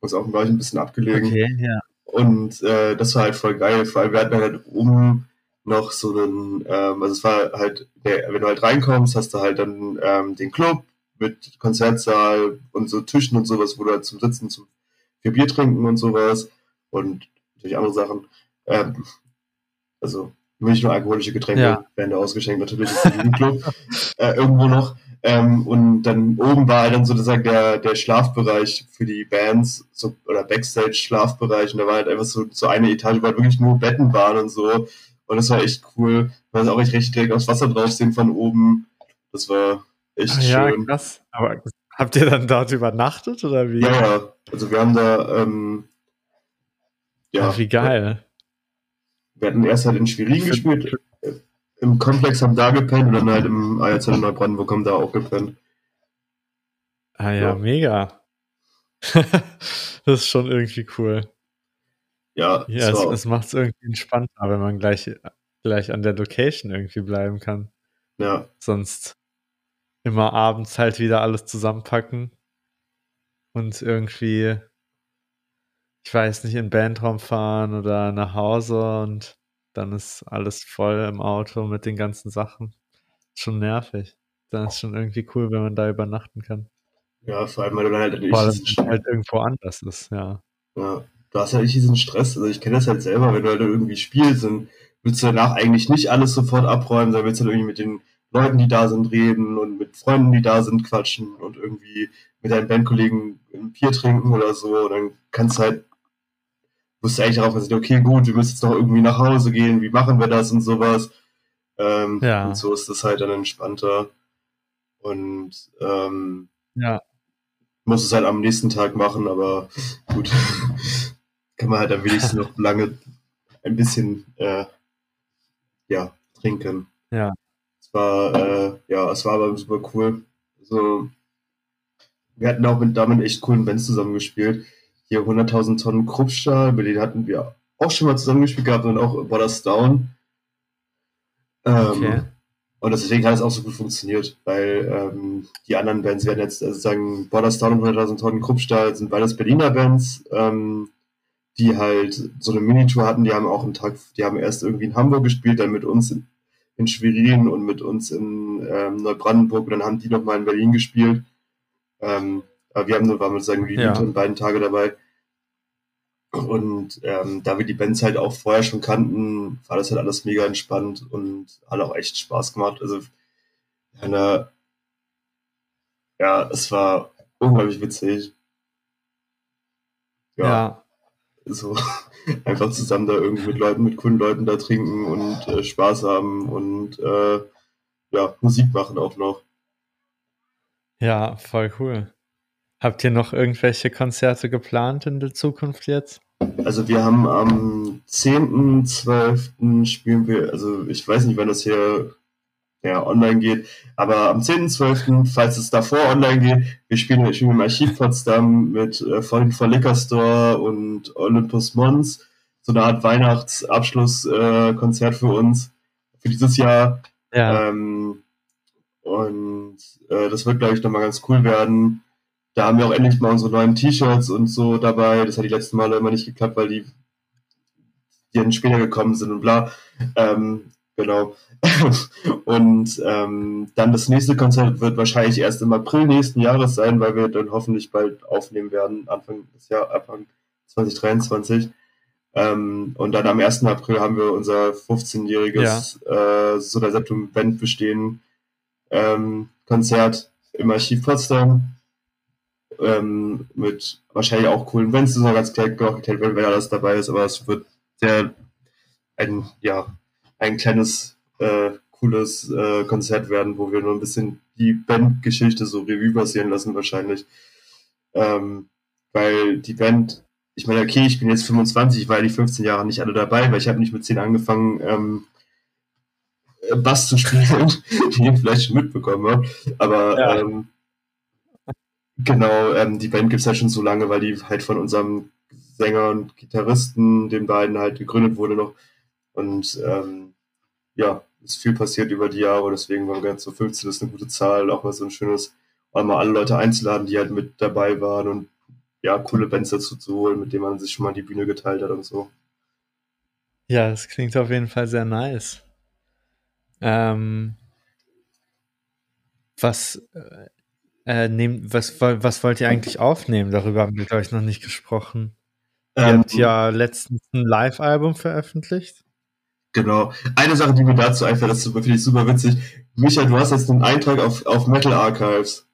Was auch gleich ein bisschen abgelegen. Okay, ja. Und äh, das war halt voll geil. Vor allem, wir hatten halt oben noch so einen, ähm, also es war halt, der, wenn du halt reinkommst, hast du halt dann ähm, den Club mit Konzertsaal und so Tischen und sowas, wo du halt zum Sitzen, zum für Bier trinken und sowas und natürlich andere Sachen. Ähm, also nicht nur alkoholische Getränke ja. werden da ausgeschenkt, natürlich ist im Club äh, irgendwo noch. Ähm, und dann oben war halt dann sozusagen der, der Schlafbereich für die Bands so, oder Backstage-Schlafbereich. Und da war halt einfach so, so eine Etage, wo halt wirklich nur Betten waren und so. Und das war echt cool. Man auch echt richtig direkt aufs Wasser drauf sehen von oben. Das war echt Ach, ja, schön. Krass. Aber habt ihr dann dort übernachtet oder wie? Ja, ja. Also wir haben da ähm, ja. Ach, wie geil. Wir hatten erst halt in Schwerin gespielt, im Komplex haben da gepennt und dann halt im ARZ in Neubrandenburg haben da auch gepennt. Ah ja, ja. mega. das ist schon irgendwie cool. Ja, ja es, es macht es irgendwie entspannter, wenn man gleich, gleich an der Location irgendwie bleiben kann. Ja. Sonst immer abends halt wieder alles zusammenpacken und irgendwie ich weiß nicht, in den Bandraum fahren oder nach Hause und dann ist alles voll im Auto mit den ganzen Sachen. Schon nervig. Dann ist schon irgendwie cool, wenn man da übernachten kann. Ja, vor allem, weil du dann halt nicht. Vor allem, wenn halt irgendwo anders ist, ja. Ja, du hast halt nicht diesen Stress. Also ich kenne das halt selber, wenn du halt irgendwie spielst und willst du danach eigentlich nicht alles sofort abräumen, sondern willst du halt irgendwie mit den Leuten, die da sind, reden und mit Freunden, die da sind, quatschen und irgendwie mit deinen Bandkollegen ein Bier trinken oder so. Und dann kannst du halt wusste eigentlich darauf, dass okay, gut, wir müssen jetzt noch irgendwie nach Hause gehen, wie machen wir das und sowas. Ähm, ja. Und so ist das halt dann entspannter. Und ähm, ja. muss es halt am nächsten Tag machen, aber gut, kann man halt am wenigsten noch lange ein bisschen äh, ja, trinken. Ja. Es war, äh, ja, es war aber super cool. Also, wir hatten auch mit damit echt coolen Bands zusammengespielt hier 100.000 Tonnen Kruppstahl, über den hatten wir auch schon mal zusammengespielt gehabt und auch Borders Down. Ähm, okay. Und deswegen hat es auch so gut funktioniert, weil ähm, die anderen Bands werden jetzt also sagen, Borders Down und 100.000 Tonnen Kruppstahl sind beides Berliner Bands, ähm, die halt so eine Minitour hatten. Die haben auch einen Tag, die haben erst irgendwie in Hamburg gespielt, dann mit uns in, in Schwerin und mit uns in ähm, Neubrandenburg und dann haben die nochmal in Berlin gespielt. Ähm, aber wir haben nur, waren sozusagen die ja. beiden Tage dabei. Und ähm, da wir die Bands halt auch vorher schon kannten, war das halt alles mega entspannt und hat auch echt Spaß gemacht. Also eine, ja, es war unglaublich witzig. Ja. ja. So einfach zusammen da irgendwie mit Leuten, mit coolen Leuten da trinken und äh, Spaß haben und äh, ja, Musik machen auch noch. Ja, voll cool. Habt ihr noch irgendwelche Konzerte geplant in der Zukunft jetzt? Also wir haben am 10.12. spielen wir, also ich weiß nicht, wann das hier ja, online geht, aber am 10.12., falls es davor online geht, wir spielen, spielen im Archiv Potsdam mit äh, Freunden von Liquor Store und Olympus Mons, so eine Art Weihnachtsabschlusskonzert äh, für uns, für dieses Jahr. Ja. Ähm, und äh, das wird, glaube ich, nochmal ganz cool werden. Da haben wir auch endlich mal unsere neuen T-Shirts und so dabei. Das hat die letzten Male immer nicht geklappt, weil die, die dann später gekommen sind und bla. Ähm, genau. und ähm, dann das nächste Konzert wird wahrscheinlich erst im April nächsten Jahres sein, weil wir dann hoffentlich bald aufnehmen werden, Anfang des Jahres, Anfang 2023. Ähm, und dann am 1. April haben wir unser 15-jähriges ja. äh, Soda Septum Band bestehen ähm, Konzert im Archiv Potsdam ähm, mit wahrscheinlich auch coolen Bands, ist noch ganz klar geklärt werden, wer alles dabei ist, aber es wird sehr ein, ja, ein kleines, äh, cooles äh, Konzert werden, wo wir nur ein bisschen die Bandgeschichte so Revue passieren lassen wahrscheinlich. Ähm, weil die Band, ich meine, okay, ich bin jetzt 25, ich war die 15 Jahre nicht alle dabei, weil ich habe nicht mit 10 angefangen, ähm, Bass zu spielen, die ihr vielleicht schon mitbekommen habt. Aber ja. ähm, Genau, ähm, die Band gibt es halt schon so lange, weil die halt von unserem Sänger und Gitarristen, den beiden halt gegründet wurde noch. Und ähm, ja, ist viel passiert über die Jahre, deswegen waren wir ganz so 15 ist eine gute Zahl, auch mal so ein schönes, mal alle Leute einzuladen, die halt mit dabei waren und ja, coole Bands dazu zu holen, mit denen man sich schon mal die Bühne geteilt hat und so. Ja, das klingt auf jeden Fall sehr nice. Ähm, was äh, nehmt, was, was wollt ihr eigentlich aufnehmen? Darüber haben wir, glaube ich, noch nicht gesprochen. Ihr ähm, habt ja letztens ein Live-Album veröffentlicht. Genau. Eine Sache, die mir dazu einfällt, das finde ich super witzig. Michael, du hast jetzt einen Eintrag auf, auf Metal Archives.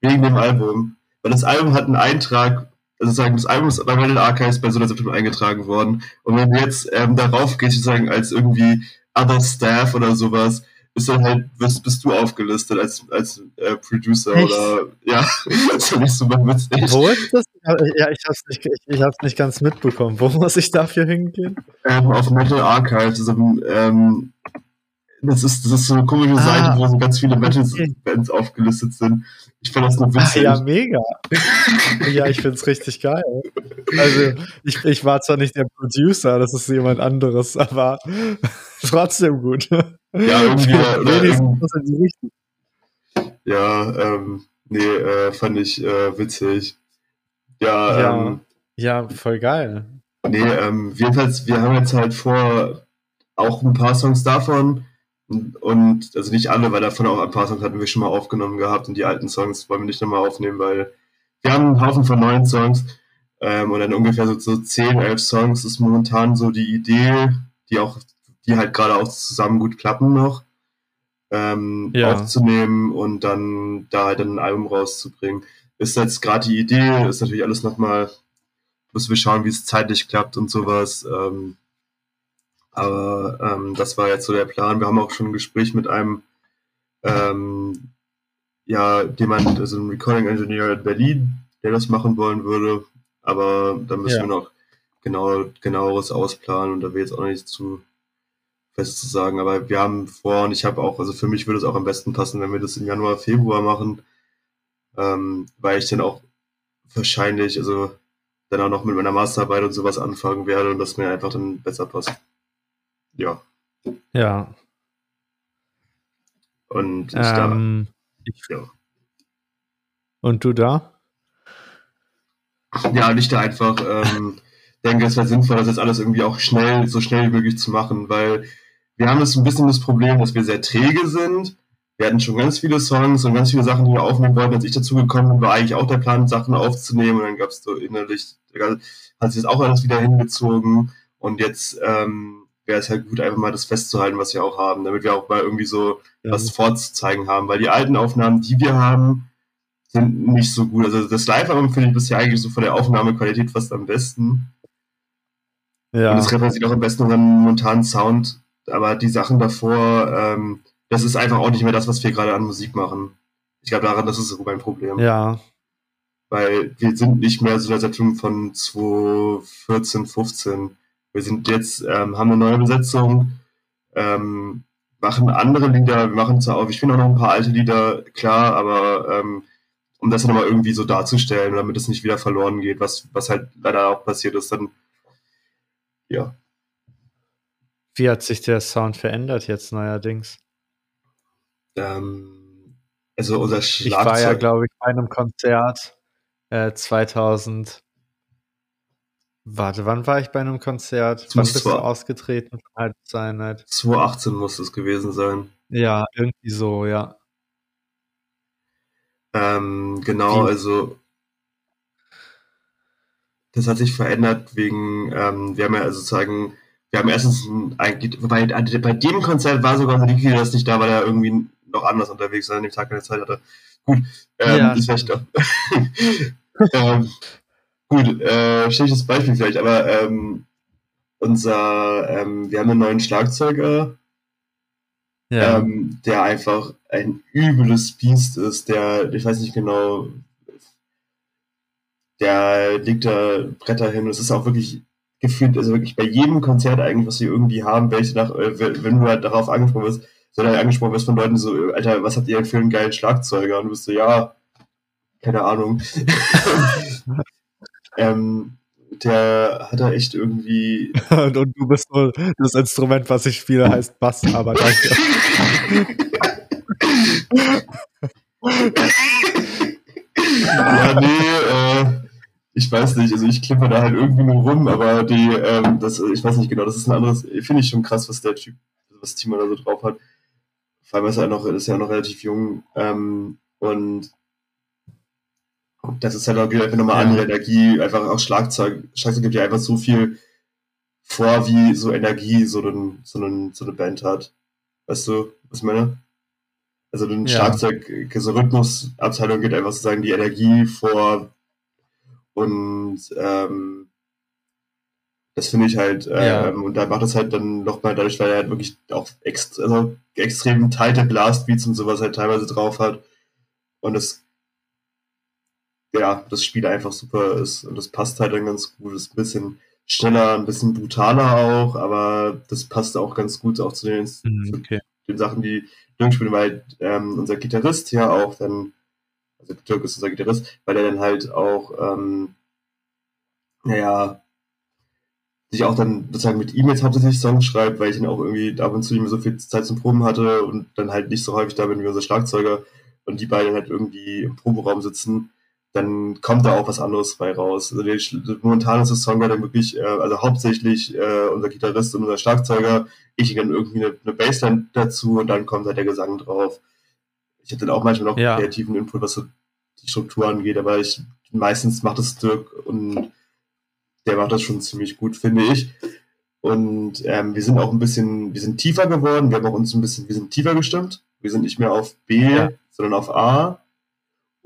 Wegen dem Album. Weil das Album hat einen Eintrag, also sagen, das Album ist bei Metal Archives bei Solar September eingetragen worden. Und wenn du jetzt ähm, darauf gehst, sozusagen als irgendwie Other Staff oder sowas, bist dann halt, bist, bist du aufgelistet als, als äh, Producer Echt? oder ja, das finde ich super witzig. Wo ist das? Ja, ich hab's nicht, ich, ich hab's nicht ganz mitbekommen. Wo muss ich dafür hingehen? Ähm, auf Metal Archives. Also, ähm, das ist, das ist so eine komische ah, Seite, wo so ganz viele Metal-Bands okay. aufgelistet sind. Ich finde das noch witzig. Ah, ja, mega. ja, ich finde es richtig geil. Also, ich, ich war zwar nicht der Producer, das ist jemand anderes, aber trotzdem gut. Ja, irgendwie. oder, ähm, ja, ähm, nee, äh, fand ich äh, witzig. Ja, ja, ähm, ja, voll geil. Nee, ähm, jedenfalls, wir haben jetzt halt vor, auch ein paar Songs davon und, also nicht alle, weil davon auch ein paar Songs hatten wir schon mal aufgenommen gehabt und die alten Songs wollen wir nicht nochmal aufnehmen, weil wir haben einen Haufen von neuen Songs ähm, und dann ungefähr so, so 10, 11 Songs ist momentan so die Idee, die auch, die halt gerade auch zusammen gut klappen noch, ähm, ja. aufzunehmen und dann da halt ein Album rauszubringen. Ist jetzt gerade die Idee, ist natürlich alles nochmal, müssen wir schauen, wie es zeitlich klappt und sowas. Ähm, aber ähm, das war jetzt so der Plan. Wir haben auch schon ein Gespräch mit einem, ähm, ja, jemand, also ein Recording Engineer in Berlin, der das machen wollen würde. Aber da müssen ja. wir noch genau, genaueres ausplanen und da will jetzt auch noch nicht zu fest zu sagen. Aber wir haben vor und ich habe auch, also für mich würde es auch am besten passen, wenn wir das im Januar, Februar machen, ähm, weil ich dann auch wahrscheinlich, also dann auch noch mit meiner Masterarbeit und sowas anfangen werde und das mir einfach dann besser passt. Ja. Ja. Und ich ähm, da. Ich, ja. Und du da? Ja, nicht da einfach. Ähm, denke, es wäre sinnvoll, das jetzt alles irgendwie auch schnell, so schnell wie möglich zu machen, weil wir haben jetzt ein bisschen das Problem, dass wir sehr träge sind. Wir hatten schon ganz viele Songs und ganz viele Sachen, die wir aufnehmen wollten. Als ich dazu gekommen bin, war eigentlich auch der Plan, Sachen aufzunehmen. Und dann gab es so innerlich, hat sich das auch alles wieder hingezogen. Und jetzt ähm, wäre es halt gut, einfach mal das festzuhalten, was wir auch haben, damit wir auch mal irgendwie so ja. was vorzuzeigen haben. Weil die alten Aufnahmen, die wir haben, sind nicht so gut. Also das Live-Album finde ich bisher eigentlich so von der Aufnahmequalität fast am besten. Ja. Und es repräsentiert auch am besten unseren momentanen Sound. Aber die Sachen davor, ähm, das ist einfach auch nicht mehr das, was wir gerade an Musik machen. Ich glaube daran, das ist so mein Problem. Ja. Weil wir sind nicht mehr so eine Setzung von 2014, 15. Wir sind jetzt, ähm, haben eine neue Besetzung, ähm, machen andere Lieder, wir machen zwar auch, ich finde auch noch ein paar alte Lieder, klar, aber ähm, um das dann mal irgendwie so darzustellen, damit es nicht wieder verloren geht, was, was halt leider auch passiert ist, dann ja. Wie hat sich der Sound verändert jetzt neuerdings? Ähm, also unser Schlagzeug. Ich war ja, glaube ich, bei einem Konzert äh, 2000. Warte, wann war ich bei einem Konzert? Das wann bist du ausgetreten von Halb Cyanide? 2018 muss es gewesen sein. Ja, irgendwie so, ja. Ähm, genau, Wie? also das hat sich verändert wegen, ähm, wir haben ja also sozusagen, wir haben erstens ein, äh, bei dem Konzert war sogar Liquid das nicht da, weil er irgendwie noch anders unterwegs war, an dem Tag keine Zeit hatte. Gut, ähm, Ja, das vielleicht doch. ähm, gut, äh, schlechtes Beispiel vielleicht, aber ähm, unser, ähm, wir haben einen neuen Schlagzeuger, Ja. ähm, der einfach ein übles Biest ist, der, ich weiß nicht genau, der legt da Bretter hin. Es ist auch wirklich gefühlt, also wirklich bei jedem Konzert eigentlich, was wir irgendwie haben, welche nach, äh, wenn du halt darauf angesprochen wirst, sondern angesprochen wirst von Leuten so, Alter, was habt ihr denn für einen geilen Schlagzeuger? Und du bist so, ja, keine Ahnung. ähm, der hat da echt irgendwie Und, und du bist so, das Instrument, was ich spiele, heißt Bass, aber danke. ja, nee, äh, ich weiß nicht, also ich klippe da halt irgendwie nur rum, aber die, ähm, das, ich weiß nicht genau, das ist ein anderes, finde ich schon krass, was der Typ, was Timo da so drauf hat. Vor allem ist er noch, ist ja noch relativ jung, ähm, und das ist halt auch wieder einfach nochmal Ja. andere Energie, einfach auch Schlagzeug. Schlagzeug gibt ja einfach so viel vor, wie so Energie so, ein, so, ein, so eine Band hat. Weißt du, was ich meine? Also ein Ja. Schlagzeug, so Rhythmusabteilung geht einfach sozusagen die Energie vor und ähm, das finde ich halt, ähm, Ja. und da macht es halt dann nochmal dadurch, weil er halt wirklich auch ext also extrem tighte Blastbeats und sowas halt teilweise drauf hat und das ja, das Spiel einfach super ist und das passt halt dann ganz gut, ist ein bisschen schneller, ein bisschen brutaler auch, aber das passt auch ganz gut auch zu den, Hm, Okay. den Sachen, die Dirk spielt, weil ähm, unser Gitarrist ja auch dann, also Dirk ist unser Gitarrist, weil er dann halt auch, ähm, naja, sich auch dann sozusagen mit jetzt hauptsächlich Songs schreibt, weil ich ihn auch irgendwie ab und zu nicht mehr so viel Zeit zum Proben hatte und dann halt nicht so häufig da bin wie unser Schlagzeuger und die beiden halt irgendwie im Proberaum sitzen, dann kommt da auch was anderes bei raus. Also der, momentan ist das Song dann wirklich, äh, also hauptsächlich äh, unser Gitarrist und unser Schlagzeuger, ich dann irgendwie eine, eine Bassline dazu und dann kommt halt der Gesang drauf. Ich hätte dann auch manchmal noch Ja. kreativen Input, was so die Struktur angeht, aber ich meistens macht es Dirk und der macht das schon ziemlich gut, finde ich. Und ähm, wir sind auch ein bisschen, wir sind tiefer geworden, wir haben auch uns ein bisschen, wir sind tiefer gestimmt. Wir sind nicht mehr auf B, Ja. sondern auf A.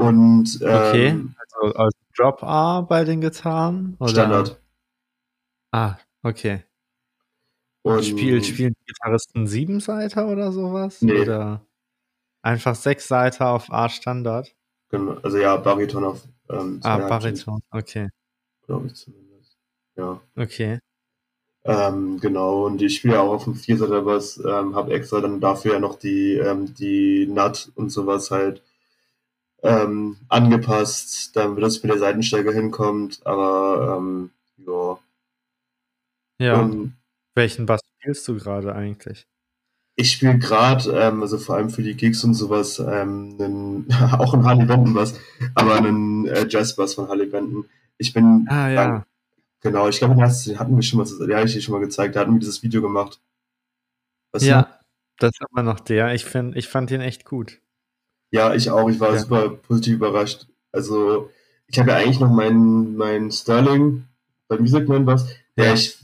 Und ähm, Okay. Also, also Drop A bei den Gitarren? Oder? Standard. Ah, okay. Und Spiel, spielen die Gitarristen Siebenseiter oder sowas? Nee. Oder einfach sechs Seiter auf A Standard? Genau, also ja, Bariton auf ähm, Ah, Bariton. Okay. glaube ich zumindest. Ja. Okay. Ähm, genau, und ich spiele auch auf dem Vierseiter Bass, ähm, habe extra dann dafür ja noch die, ähm, die NAT und sowas halt ähm, angepasst, damit das mit der Seitenstärke hinkommt, aber ähm, ja. Ja. Und Welchen Bass spielst du gerade eigentlich? ich spiele gerade, ähm, also vor allem für die Gigs und sowas, ähm, einen, auch einen Harley Benton Bass, aber einen äh, Jazz-Bass von Harley Benton. Ich bin Ah, ja. Genau, ich glaube, den hatten wir schon mal, den habe ich dir schon mal gezeigt, da hatten wir dieses Video gemacht. Du? Ja, das ist immer noch der. Ich, find, ich fand den echt gut. Ja, ich auch, ich war Ja. super positiv überrascht. Also, ich habe ja eigentlich noch meinen, meinen Sterling bei Music Man was, der Ja. ich,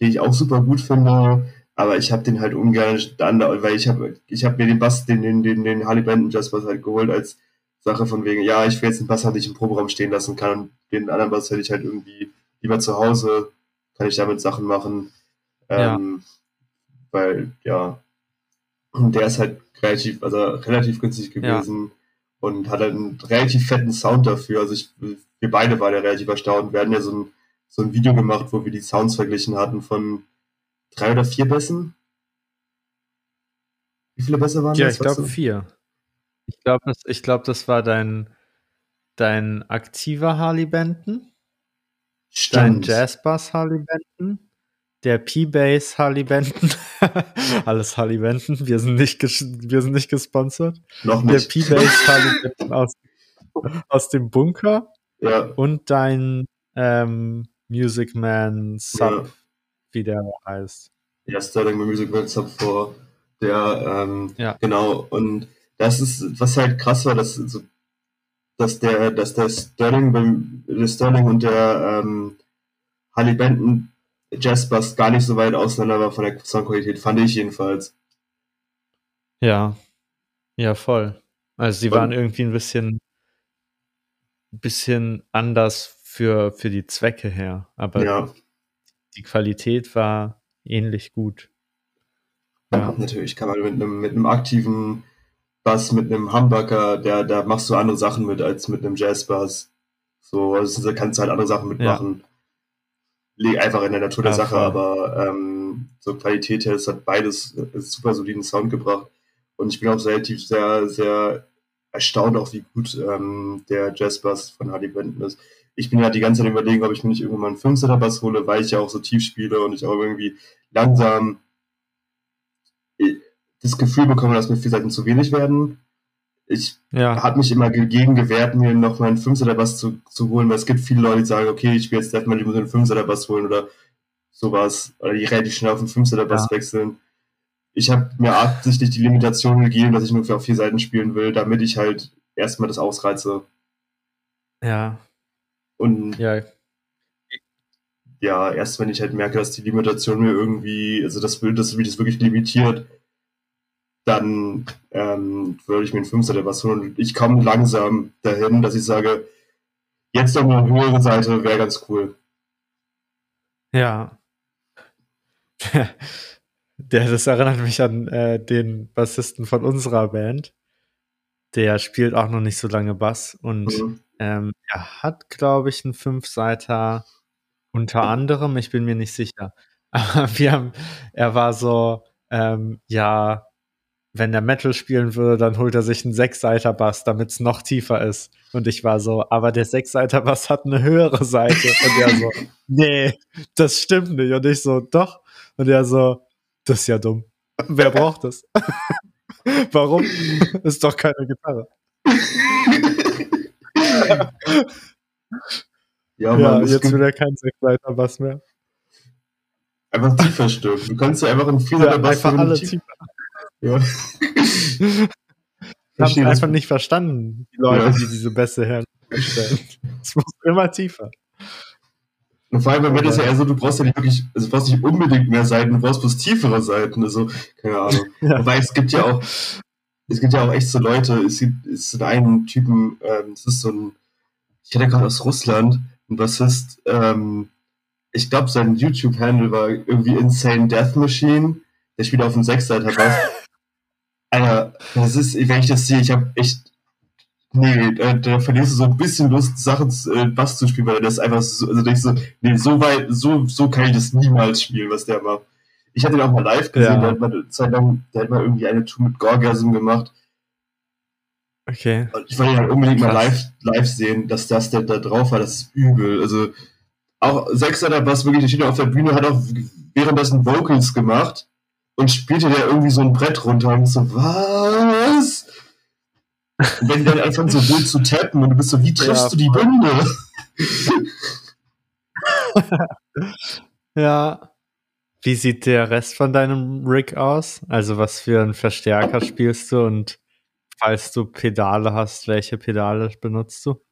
den ich auch super gut finde, aber ich habe den halt ungern dann, weil ich habe ich hab mir den Bass, den, den, den, den Jazz Bass halt geholt als Sache von wegen, ja, ich will jetzt den Bass halt nicht im Proberaum stehen lassen kann und den anderen Bass hätte ich halt irgendwie lieber zu Hause, kann ich damit Sachen machen. Ähm, Weil, ja. Und der ist halt relativ, also relativ günstig gewesen ja. und hat halt einen relativ fetten Sound dafür. Also ich, wir beide waren ja relativ erstaunt. Wir hatten ja so ein, so ein Video gemacht, wo wir die Sounds verglichen hatten von drei oder vier Bässen. Wie viele Bässe waren ja, das? Ja, ich glaube vier. Ich glaube, das, glaub, das war dein, dein aktiver Harley Benton, dein Jazzbass Harley Benton, der P-Bass Harley Benton. Alles Harley Benton. Wir sind nicht, wir sind nicht gesponsert. Noch nicht. Der P-Bass Harley Benton aus, aus dem Bunker. Ja. Und dein ähm, Music Man Sub, ja. wie der heißt. Ja, Sterling Music Man Sub vor. Der, ähm, ja. genau. Und das ist, was halt krass war, dass, so, dass der, dass der Sterling beim, der Sterling und der ähm, Harley Jazzbass gar nicht so weit auseinander war von der Soundqualität, fand ich jedenfalls. Ja, ja, voll. Also sie waren irgendwie ein bisschen, bisschen anders für, für die Zwecke her, aber ja. die Qualität war ähnlich gut. Ja. Natürlich kann man mit einem, mit einem aktiven Bass, mit einem Humbucker, der, da machst du andere Sachen mit als mit einem Jazzbass. So, also da kannst du halt andere Sachen mitmachen. Ja liegt einfach in der Natur der ja, Sache, aber ähm, so Qualität her, es hat beides äh, super soliden Sound gebracht. Und ich bin auch relativ sehr, sehr erstaunt, auch wie gut ähm, der Jazzbass von Hardy Benton ist. Ich bin ja die ganze Zeit überlegen, ob ich mir nicht irgendwann mal einen 5 Bass hole, weil ich ja auch so tief spiele und ich auch irgendwie langsam äh, das Gefühl bekomme, dass mir vier Seiten zu wenig werden ich ja. habe mich immer dagegen gewehrt, mir noch mal einen 5 Bass zu, zu holen, weil es gibt viele Leute, die sagen, okay, ich spiele jetzt erstmal, ich muss einen 5 Bass holen oder sowas, oder die relativ schnell auf einen 5 Bass ja. wechseln. Ich habe mir absichtlich die Limitation gegeben, dass ich nur auf vier Seiten spielen will, damit ich halt erstmal das ausreize. Ja. Und ja. ja, erst wenn ich halt merke, dass die Limitation mir irgendwie, also das Bild, das, wie das wirklich limitiert, dann ähm, würde ich mir einen Fünfter was holen. Ich komme langsam dahin, dass ich sage, jetzt noch eine höhere Seite wäre ganz cool. Ja. Der, das erinnert mich an äh, den Bassisten von unserer Band. Der spielt auch noch nicht so lange Bass und mhm. ähm, er hat, glaube ich, einen Fünfseiter unter anderem. Ich bin mir nicht sicher. Aber wir haben, er war so, ähm, ja, wenn er Metal spielen würde, dann holt er sich einen Sechsseiter Bass, damit es noch tiefer ist. Und ich war so, aber der Sechsseiter Bass hat eine höhere Seite. Und er so, nee, das stimmt nicht. Und ich so, doch. Und er so, das ist ja dumm. Wer braucht das? Warum? Ist doch keine Gitarre. ja, Mann, ja jetzt will er kein Sechsseiter Bass mehr. Einfach tiefer stimmen. Du kannst ja einfach einen Bass ja, einfach alle tiefer. Ja. Ich habe einfach nicht verstanden, die Leute, ja. die diese Bässe herstellen. Es muss immer tiefer. Und vor allem bei Metal ist ja eher so, du brauchst ja nicht wirklich, also du brauchst nicht unbedingt mehr Seiten, du brauchst bloß tiefere Seiten, also, keine Ahnung. Ja. Wobei es gibt ja auch, es gibt ja auch echt so Leute, es gibt, es gibt einen Typen, ähm, das ist so ein, ich hatte gerade aus Russland, ein Bassist, ähm, ich glaube, sein YouTube-Handle war irgendwie Insane Death Machine, der spielt auf dem Sechsseiter Bass. Alter, das ist, wenn ich das sehe, ich habe echt. Nee, da, da, verlierst du so ein bisschen Lust, Sachen äh, Bass zu spielen, weil das einfach so, also denkst so, nee, so weit, so, so kann ich das niemals spielen, was der macht. Ich hatte ihn auch mal live gesehen, ja. der hat mal eine Zeit lang, der hat mal irgendwie eine Tour mit Gorgasm gemacht. Okay. Und ich wollte ihn halt unbedingt Krass. mal live, live sehen, dass das der da drauf war, das ist übel. Also, auch Sechser der Bass wirklich, der steht auf der Bühne, hat auch währenddessen Vocals gemacht und spielte der irgendwie so ein Brett runter und so, was? Und wenn die dann anfangen so wild zu tappen und du bist so, wie triffst ja, du die Bünde? ja. Wie sieht der Rest von deinem Rig aus? Also was für einen Verstärker spielst du und falls du Pedale hast, welche Pedale benutzt du?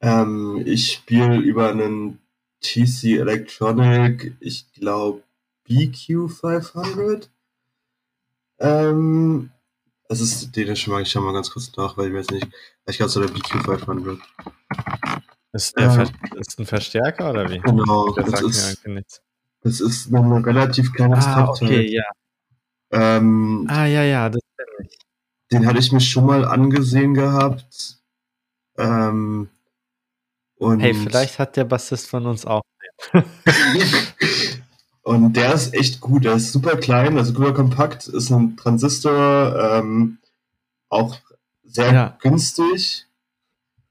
Ähm, ich spiele über einen TC Electronic, ich glaube BQ500. Ähm, das ist den schon mal, ich schau mal ganz kurz nach, weil ich weiß nicht, ich glaube, so der BQ500. Ist der ähm, ist ein Verstärker oder wie? Genau, das, das ist, das ist ein relativ kleines ah, Okay, ja. Ähm, ah, ja, ja, das kenne ich. Den hatte ich mir schon mal angesehen gehabt. Ähm, und hey, vielleicht hat der Bassist von uns auch. und der ist echt gut. Der ist super klein, also super kompakt, ist ein Transistor, ähm, auch sehr ja. günstig,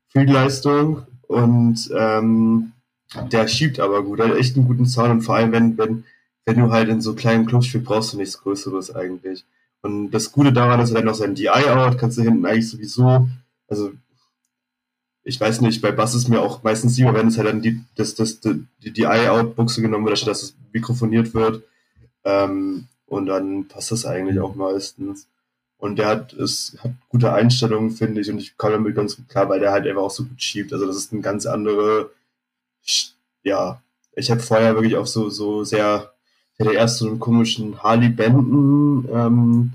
viel Leistung und ähm, der schiebt aber gut. Er hat echt einen guten Sound und vor allem, wenn, wenn, wenn du halt in so kleinen Clubs spielst, brauchst du nichts Größeres eigentlich. Und das Gute daran ist, er hat noch sein DI-Out, kannst du hinten eigentlich sowieso, also ich weiß nicht, bei Bass ist mir auch meistens lieber, wenn es halt dann die, das, das, die, die DI-Out-Buchse genommen wird, dass es mikrofoniert wird. Ähm, und dann passt das eigentlich auch meistens. Und der hat, ist, hat gute Einstellungen, finde ich, und ich komme damit ganz gut klar, weil der halt einfach auch so gut schiebt. Also das ist eine ganz andere, ja, ich habe vorher wirklich auch so, so sehr, ich hatte erst so einen komischen Harley Benton, ähm,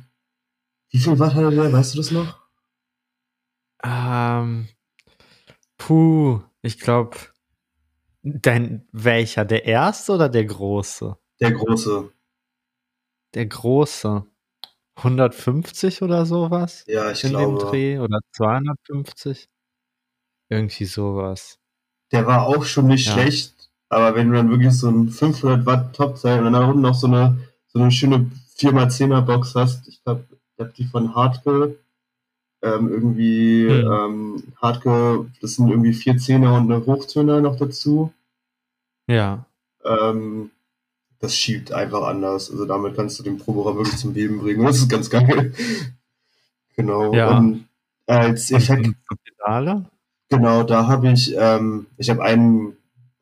wie viel Watt hatte der, weißt du das noch? Ähm, puh, ich glaube, dein, welcher, der erste oder der große? Der große. Der große. 150 oder sowas? Ja, ich in glaube. Dem Dreh oder 250? Irgendwie sowas. Der war auch schon nicht ja. schlecht, aber wenn du dann wirklich so ein 500 Watt Topzeit und dann unten noch so eine, so eine schöne 4x10er Box hast, ich glaube, ich habe die von Hardcore, ähm, irgendwie hm. ähm, Hardcore, das sind irgendwie vier Zehner und eine Hochtöner noch dazu. Ja. Ähm, das schiebt einfach anders. Also damit kannst du den Probohrer wirklich zum Leben bringen. Das ist ganz geil. genau. Ja. Und als Effekt. Pedale? Genau, da habe ich, ähm, ich habe einen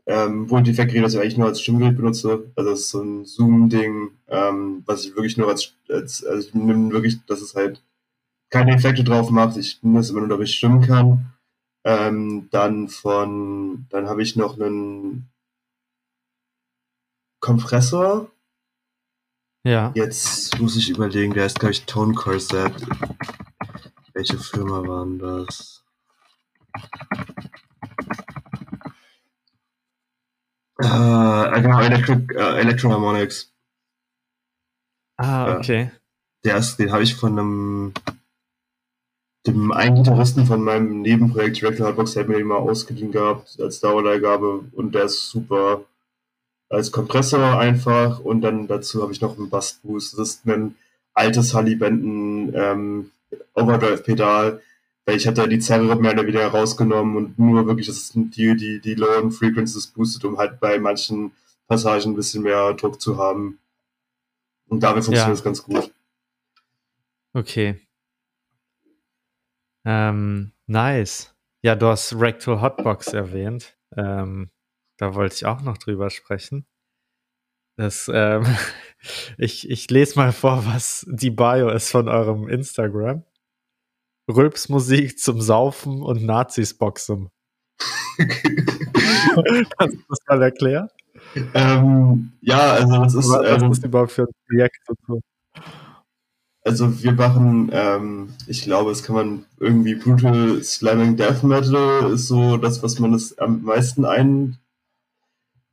ähm, Multi-Effekt-Gerät, das ich eigentlich nur als Stimmgerät benutze. Also das ist so ein Zoom-Ding, ähm, was ich wirklich nur als, als also ich nehme wirklich, dass es halt keine Effekte drauf macht. Ich es immer nur, damit ich stimmen kann. Ähm, dann von, dann habe ich noch einen Kompressor. Ja. Jetzt muss ich überlegen, der ist, glaube ich, Tone Corset. Welche Firma waren das? Äh, genau, Electric, äh, Electroharmonics. Ah, okay. Äh, der ist, den habe ich von einem dem einen Gitarristen von meinem Nebenprojekt Director Hardbox, hat mir den mal ausgeliehen gehabt als Dauerleihgabe und der ist super als Kompressor einfach und dann dazu habe ich noch einen Bassboost. Das ist ein altes Hully Benton ähm, Overdrive-Pedal, weil ich hatte die Zerre mehr oder weniger rausgenommen und nur wirklich das ist die, die, die Low Frequencies boostet, um halt bei manchen Passagen ein bisschen mehr Druck zu haben. Und damit funktioniert ja. das ganz gut. Okay. Ähm, nice. Ja, du hast Rectal Hotbox erwähnt. Ähm, da wollte ich auch noch drüber sprechen. Das, ähm, ich, ich lese mal vor, was die Bio ist von eurem Instagram. Rülpsmusik zum Saufen und Nazis boxen. Hast du das mal erklärt? Ähm, ja, also das ist. Was ähm, ist überhaupt für ein Projekt? Also wir machen, ähm, ich glaube, es kann man irgendwie Brutal Slamming Death Metal ist so das, was man es am meisten ein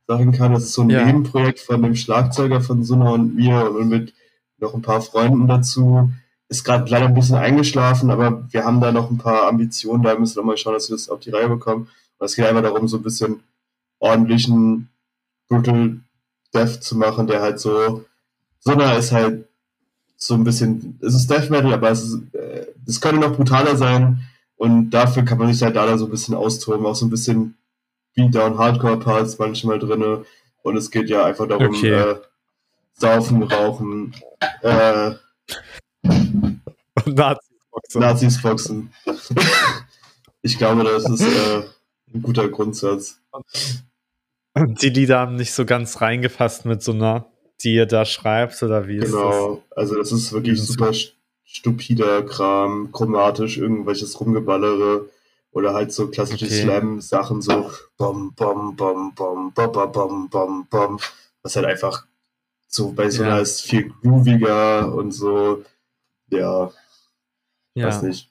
sagen kann. Das ist so ein ja. Nebenprojekt von dem Schlagzeuger von Suna und mir und mit noch ein paar Freunden dazu. Ist gerade leider ein bisschen eingeschlafen, aber wir haben da noch ein paar Ambitionen. Da müssen wir mal schauen, dass wir das auf die Reihe bekommen. Und es geht einfach darum, so ein bisschen ordentlichen Brutal Death zu machen, der halt so. Suna ist halt so ein bisschen. Es ist Death Metal, aber es, ist, äh, es könnte noch brutaler sein. Und dafür kann man sich halt da so ein bisschen austoben, auch so ein bisschen Beatdown, Hardcore-Parts manchmal drin. Und es geht ja einfach darum, okay. äh, saufen, rauchen, äh, Nazis boxen. Nazis boxen. ich glaube, das ist äh, ein guter Grundsatz. Und die Lieder haben nicht so ganz reingefasst mit so einer, die ihr da schreibt, oder wie ist genau. das? Genau, also das ist wirklich super stupider Kram, chromatisch, irgendwelches Rumgeballere oder halt so klassische okay. Slam-Sachen, so bom, bom, bom, bom, bom, bom, bom, bom, bom, was halt einfach so bei so einer ja. ist viel grooviger und so, ja, ja. weiß nicht.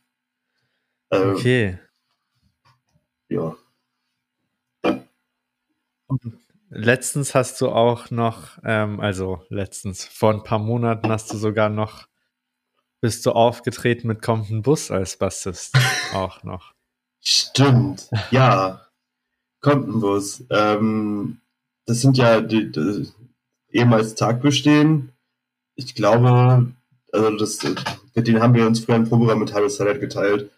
Ähm, okay. Ja. Letztens hast du auch noch, ähm, also letztens, vor ein paar Monaten hast du sogar noch, bist du aufgetreten mit Kommt ein Bus als Bassist auch noch. Stimmt, ja. Kommt ein Bus. Ähm, das sind ja die, die ehemals Tagbestehen. Ich glaube, also das, mit denen haben wir uns früher ein Programm mit Hallo Salad geteilt.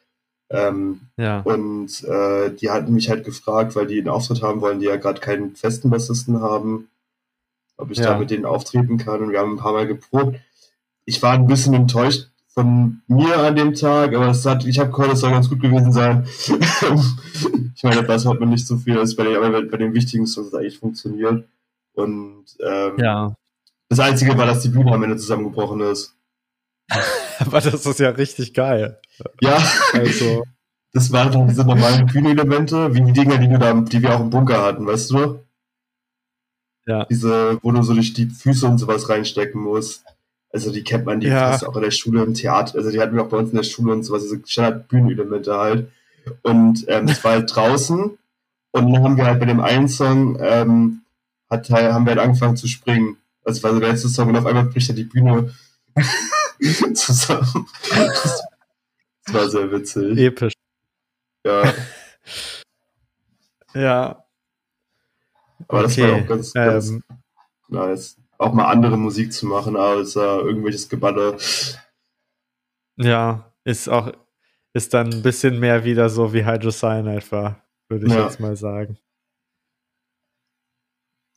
Ähm, ja. Und äh, die hatten mich halt gefragt, weil die einen Auftritt haben wollen, die ja gerade keinen festen Bassisten haben, ob ich ja. da mit denen auftreten kann. Und wir haben ein paar Mal geprobt. Ich war ein bisschen enttäuscht von mir an dem Tag, aber es hat, ich habe gehört, es soll ganz gut gewesen sein. ich meine, Bass hat man nicht so viel, das bei den, aber bei den wichtigen Songs eigentlich funktioniert. Und ähm, ja. das Einzige war, dass die Bühne am Ende zusammengebrochen ist. Aber das ist ja richtig geil. Ja. Also. Das waren dann diese normalen Bühnenelemente, wie die Dinger, die, du da, die wir auch im Bunker hatten, weißt du? Ja. Diese, wo du so durch die Füße und sowas reinstecken musst. Also die kennt man, die ja. auch in der Schule im Theater, also die hatten wir auch bei uns in der Schule und sowas, diese Standard-Bühnenelemente halt. Und ähm, das war halt draußen. Und dann haben wir halt bei dem einen Song, ähm, hat, haben wir halt angefangen zu springen. Das war so der letzte Song und auf einmal bricht er die Bühne zusammen. Das, war sehr witzig. Episch. Ja. ja. Aber das war auch ganz, ganz ähm, nice. Auch mal andere Musik zu machen, als äh, irgendwelches Geballer. Ja, ist auch, ist dann ein bisschen mehr wieder so wie Hydrocyanide etwa, würde ich ja. jetzt mal sagen.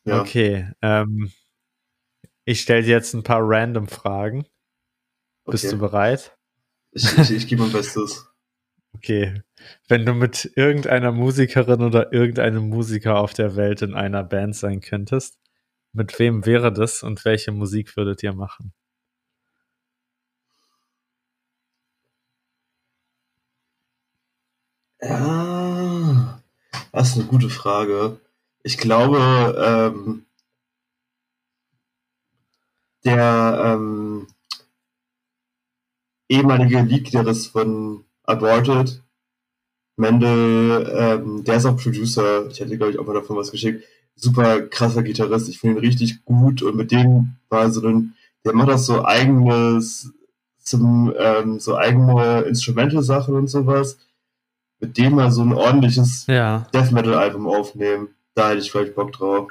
Ja. Okay, ähm, ich stelle dir jetzt ein paar random Fragen. Bist du bereit? Ich, ich, ich gebe mein Bestes. Okay. Wenn du mit irgendeiner Musikerin oder irgendeinem Musiker auf der Welt in einer Band sein könntest, mit wem wäre das und welche Musik würdet ihr machen? Ja, das ist eine gute Frage. Ich glaube, ähm, der ähm, ehemalige Leadgitarrist von Aborted, Mendel, ähm, der ist auch Producer. Ich hätte, glaube ich, auch mal davon was geschickt. Super krasser Gitarrist. Ich finde ihn richtig gut und mit dem war so ein, der macht auch so eigenes, zum, ähm, so eigene Instrumental-Sachen und sowas. Mit dem mal so ein ordentliches ja. Death Metal-Album aufnehmen. Da hätte ich vielleicht Bock drauf.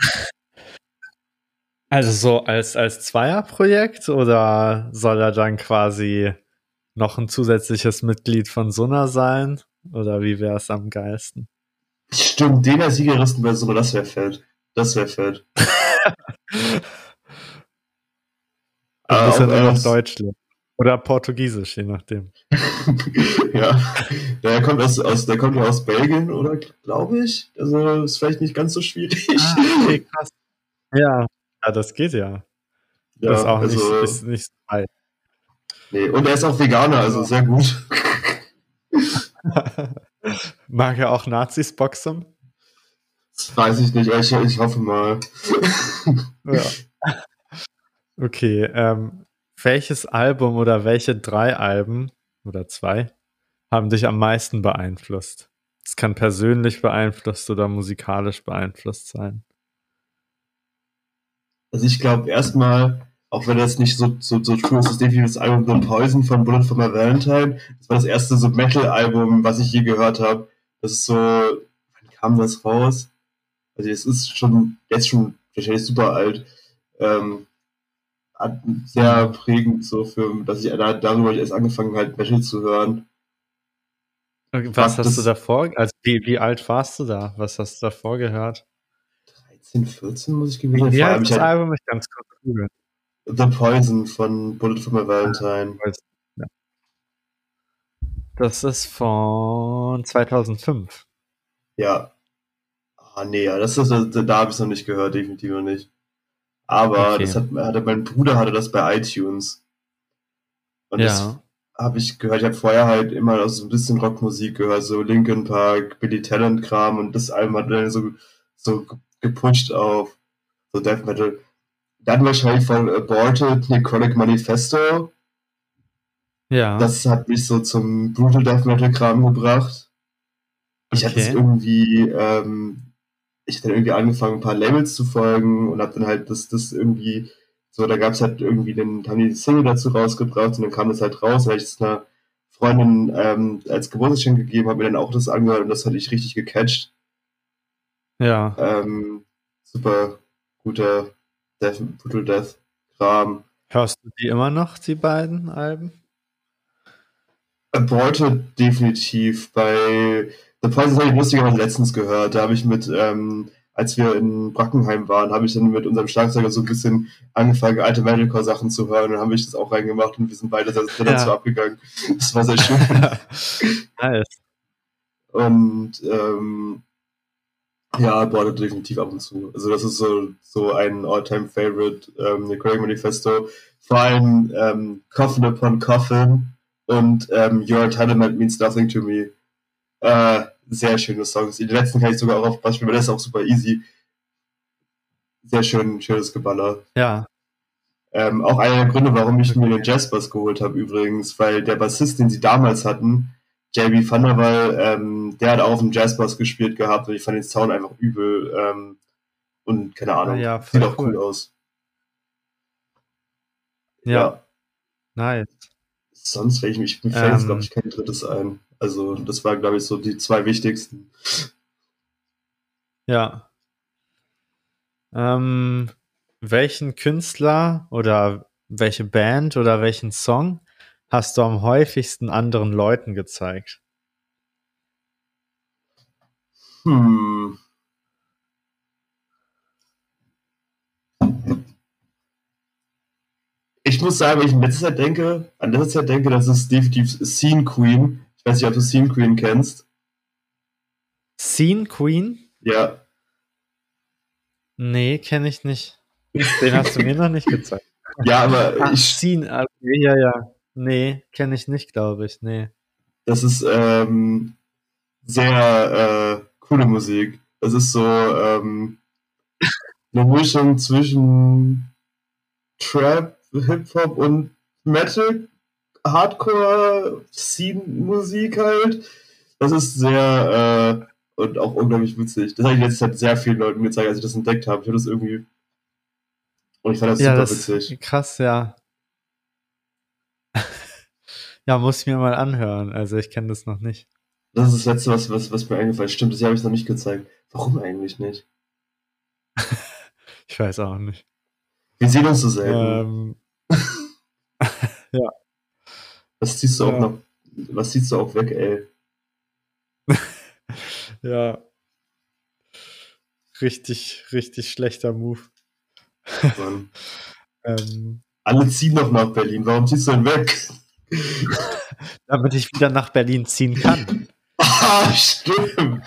Also so als, als Zweierprojekt oder soll er dann quasi noch ein zusätzliches Mitglied von Suna sein? Oder wie wäre es am geilsten? Stimmt, den als Siegeristen bei Suna, das wäre fett. Das wäre fett. Ein bisschen äh, noch Deutsch Oder Portugiesisch, je nachdem. ja. Der kommt aus, aus, der kommt ja aus Belgien, oder glaube ich. Also ist vielleicht nicht ganz so schwierig. Ah, okay, krass. Ja. ja, das geht ja. ja das ist auch also, nicht, ist nicht so weit. Nee, und er ist auch Veganer, also sehr gut. Mag er auch Nazis boxen? Das weiß ich nicht, ich, ich hoffe mal. ja. Okay, ähm, welches Album oder welche drei Alben oder zwei haben dich am meisten beeinflusst? Es kann persönlich beeinflusst oder musikalisch beeinflusst sein. Also ich glaube erstmal auch wenn das nicht so, so, so true ist, ist definitiv das Album The Poison von Bullet for My Valentine. Das war das erste so Metal-Album, was ich je gehört habe. Das ist so, wann kam das raus? Also es ist schon, der ist schon wahrscheinlich super alt. Ähm, sehr prägend so für, dass ich darüber erst angefangen halt Metal zu hören. Was hast du davor, also wie, wie alt warst du da? Was hast du davor gehört? 13, 14 muss ich gewesen sein. Ja, das Album ist ganz cool. The Poison von Bullet for My Valentine. Das ist von 2005. Ja. Ah, nee, ja, das ist, da habe ich es noch nicht gehört, definitiv noch nicht. Aber okay. das hat, hatte, mein Bruder hatte das bei iTunes. Und ja. das habe ich gehört. Ich habe vorher halt immer so ein bisschen Rockmusik gehört, so Linkin Park, Billy Talent Kram und das Album hat dann so, so gepusht auf so Death Metal. Dann wahrscheinlich von Aborted Necrotic Manifesto. Ja. Das hat mich so zum Brutal Death Metal Kram gebracht. Ich okay. hatte es irgendwie, ähm, ich dann irgendwie angefangen, ein paar Labels zu folgen und habe dann halt das, das irgendwie, so, da gab es halt irgendwie den, haben die die Single dazu rausgebracht und dann kam das halt raus, weil ich es einer Freundin ähm, als Geburtstagsgeschenk gegeben habe, mir dann auch das angehört und das hatte ich richtig gecatcht. Ja. Ähm, super guter Death, Brutal Death Kram. Hörst du die immer noch, die beiden Alben? Beute definitiv. Bei The Poison habe ich lustigerweise letztens gehört. Da habe ich mit, ähm, als wir in Brackenheim waren, habe ich dann mit unserem Schlagzeuger so ein bisschen angefangen, alte Metalcore-Sachen zu hören. Und dann habe ich das auch reingemacht und wir sind beide sehr ja. dazu abgegangen. Das war sehr schön. nice. Und ähm, ja, Border definitiv ab und zu. Also das ist so, so ein All-Time-Favorite, ähm, The Craig Manifesto. Vor allem ähm, Coffin Upon Coffin und ähm, Your Entitlement Means Nothing to Me. Äh, sehr schöne Songs. Die letzten kann ich sogar auch auf Bass spielen, weil das ist auch super easy. Sehr schön, schönes Geballer. Ja. Ähm, auch einer der Gründe, warum ich mir den Jazzbass geholt habe übrigens, weil der Bassist, den sie damals hatten, JB Thunderwall, ähm, der hat auch auf dem Jazzbass gespielt gehabt und ich fand den Sound einfach übel ähm, und keine Ahnung, ja, sieht auch cool aus. Ja. ja. Nice. Sonst, ich, mich, mir fällt ähm, jetzt, glaube ich, kein drittes ein. Also, das war, glaube ich, so die zwei wichtigsten. Ja. Ähm, welchen Künstler oder welche Band oder welchen Song hast du am häufigsten anderen Leuten gezeigt? Hm. Ich muss sagen, wenn ich in letzter Zeit denke, an letzter Zeit denke, das ist definitiv Scene Queen. Ich weiß nicht, ob du Scene Queen kennst. Scene Queen? Ja. Nee, kenne ich nicht. Den hast du mir noch nicht gezeigt. Ja, aber Ach, ich. Scene, okay, ja, ja. Nee, kenne ich nicht, glaube ich. Nee. Das ist ähm, sehr äh, coole Musik. Das ist so ähm, eine Mischung zwischen Trap, Hip-Hop und Metal Hardcore-Scene-Musik halt. Das ist sehr äh, und auch unglaublich witzig. Das habe ich letztes Zeit sehr vielen Leuten gezeigt, als ich das entdeckt habe. Ich habe das irgendwie. Und ich fand das ja, super das witzig. Krass, ja. ja, muss ich mir mal anhören. Also ich kenne das noch nicht. Das ist das Letzte, was, was, was mir eingefallen ist. Stimmt, das habe ich noch nicht gezeigt. Warum eigentlich nicht? ich weiß auch nicht. Wir sehen uns so selten. Ähm, ja. Was ziehst du ja. auch noch? Was ziehst du auch weg, ey? ja. Richtig, richtig schlechter Move. ähm, Alle ziehen noch nach Berlin. Warum ziehst du denn weg? Damit ich wieder nach Berlin ziehen kann. ah, stimmt.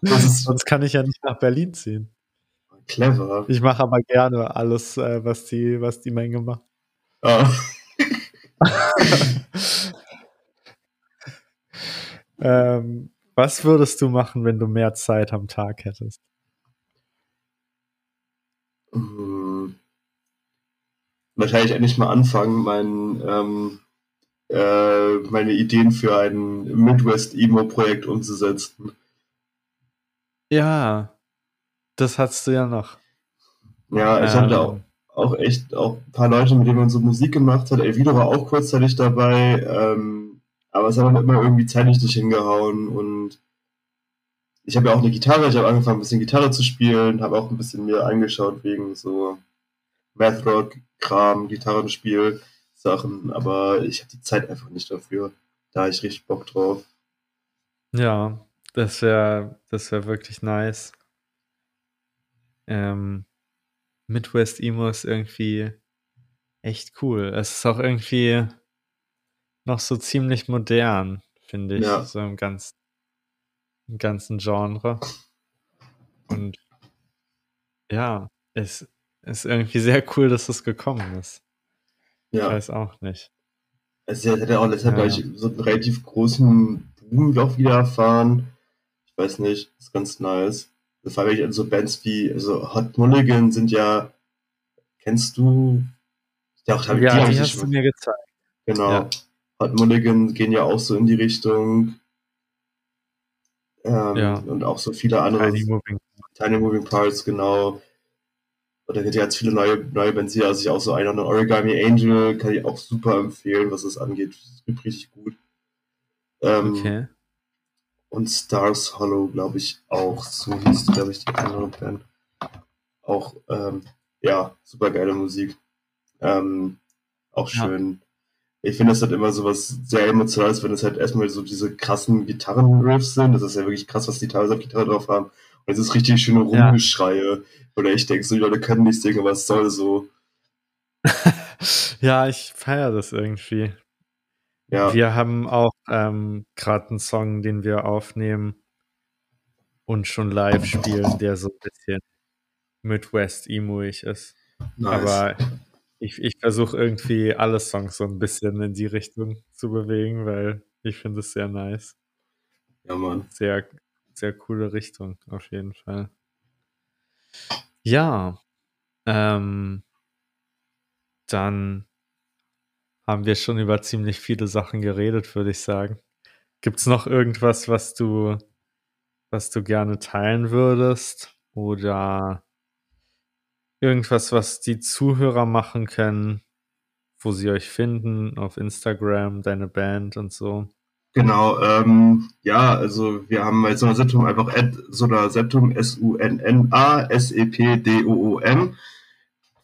Sonst kann ich ja nicht nach Berlin ziehen. Clever. Ich mache aber gerne alles, äh, was, die, was die Menge macht. Ah. ähm, was würdest du machen, wenn du mehr Zeit am Tag hättest? Wahrscheinlich endlich mal anfangen, mein, ähm, äh, meine Ideen für ein Midwest-Emo-Projekt umzusetzen. Ja, das hast du ja noch. Ja, ich ähm, hatte auch auch echt auch ein paar Leute, mit denen man so Musik gemacht hat. Elvino war auch kurzzeitig dabei, ähm, aber es hat dann immer irgendwie zeitlich nicht hingehauen und ich habe ja auch eine Gitarre, ich habe angefangen ein bisschen Gitarre zu spielen, habe auch ein bisschen mir angeschaut wegen so Mathrock, Kram, Gitarrenspiel, Sachen, aber ich habe die Zeit einfach nicht dafür. Da habe ich richtig Bock drauf. Ja, das wäre das wäre wirklich nice. Ähm, Midwest Emo ist irgendwie echt cool. Es ist auch irgendwie noch so ziemlich modern, finde ich, ja. so im ganzen, im ganzen Genre. Und ja, es ist irgendwie sehr cool, dass es gekommen ist. Ja. Ich weiß auch nicht. Es hat ja auch deshalb ja. so einen relativ großen Boom doch wieder erfahren. Ich weiß nicht, ist ganz nice. Das war wirklich an so Bands wie, also Hot Mulligan sind ja, kennst du? Ja, auch, ja die, die hast du mir gezeigt. Genau. Ja. Hot Mulligan gehen ja auch so in die Richtung. Ähm, ja. Und auch so viele andere. Tiny Moving, Tiny Moving Parts, genau. Und da gibt es ganz viele neue, neue Bands hier. Also ich auch so einer, Origami Angel, kann ich auch super empfehlen, was es angeht. Das gibt richtig gut. Ähm, okay. Und Stars Hollow, glaube ich, auch. So hieß, glaube ich, die andere Band. Auch, ähm, ja, super geile Musik. Ähm, auch schön. Ja. Ich finde, das halt immer so was sehr Emotionales, wenn es halt erstmal so diese krassen Gitarrenriffs sind. Das ist ja wirklich krass, was die teilweise auf Gitarre drauf haben. Es ist richtig schöne Rumgeschreie. Ja. Oder ich denke so, die Leute können nicht singen, es soll so. ja, ich feiere das irgendwie. Ja. Wir haben auch ähm, gerade einen Song, den wir aufnehmen und schon live spielen, der so ein bisschen Midwest-Emuig ist. Nice. Aber ich, ich versuche irgendwie alle Songs so ein bisschen in die Richtung zu bewegen, weil ich finde es sehr nice. Ja, Mann. Sehr, sehr coole Richtung, auf jeden Fall. Ja, ähm, dann haben wir schon über ziemlich viele Sachen geredet, würde ich sagen. Gibt es noch irgendwas, was du, was du gerne teilen würdest? Oder irgendwas, was die Zuhörer machen können, wo sie euch finden, auf Instagram, deine Band und so? Genau, ähm, ja, also wir haben bei Septum einfach Septum, S-U-N-N-A, S-E-P-D-O-O-M.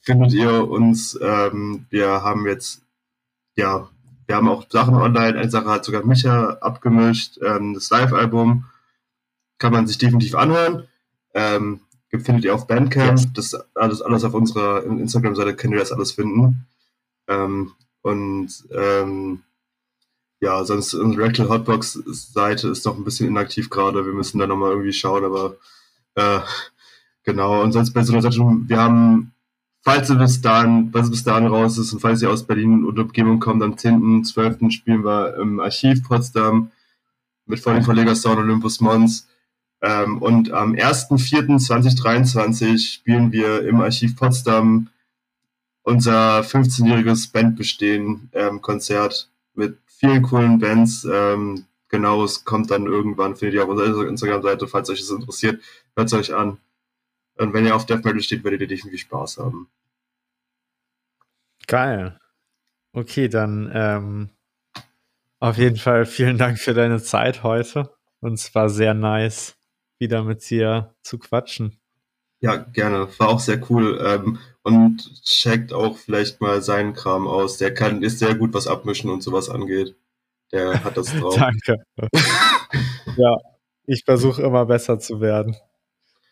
Findet ihr uns, ähm, wir haben jetzt, ja, wir haben auch Sachen online, eine Sache hat sogar Micha abgemischt, ähm, das Live-Album kann man sich definitiv anhören. Ähm, findet ihr auf Bandcamp. Yes. Das alles, alles auf unserer Instagram-Seite könnt ihr das alles finden. Ähm, und ähm, ja, sonst Rectal Hotbox-Seite ist noch ein bisschen inaktiv gerade. Wir müssen da nochmal irgendwie schauen, aber äh, genau. Und sonst bei so einer Seite, wir haben, falls ihr bis dahin, es bis dahin raus ist und falls ihr aus Berlin und Umgebung kommt, am 10.12. spielen wir im Archiv Potsdam mit vor dem Verleger Sound Olympus Mons. Ähm, und am 1.4.2023 spielen wir im Archiv Potsdam unser 15-jähriges Bandbestehen ähm, mit vielen coolen Bands. Ähm, genau, es kommt dann irgendwann, findet ihr auf unserer Instagram-Seite, falls euch das interessiert, hört es euch an. Und wenn ihr auf Death Metal steht, werdet ihr definitiv Spaß haben. Geil. Okay, dann ähm, auf jeden Fall vielen Dank für deine Zeit heute. Und es war sehr nice wieder mit dir zu quatschen. Ja, gerne. War auch sehr cool. Ähm, und checkt auch vielleicht mal seinen Kram aus. Der kann, ist sehr gut, was Abmischen und sowas angeht. Der hat das drauf. Danke. ja, ich versuche immer besser zu werden.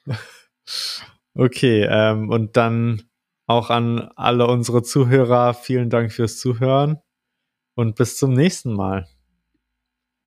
okay, ähm, und dann auch an alle unsere Zuhörer vielen Dank fürs Zuhören und bis zum nächsten Mal.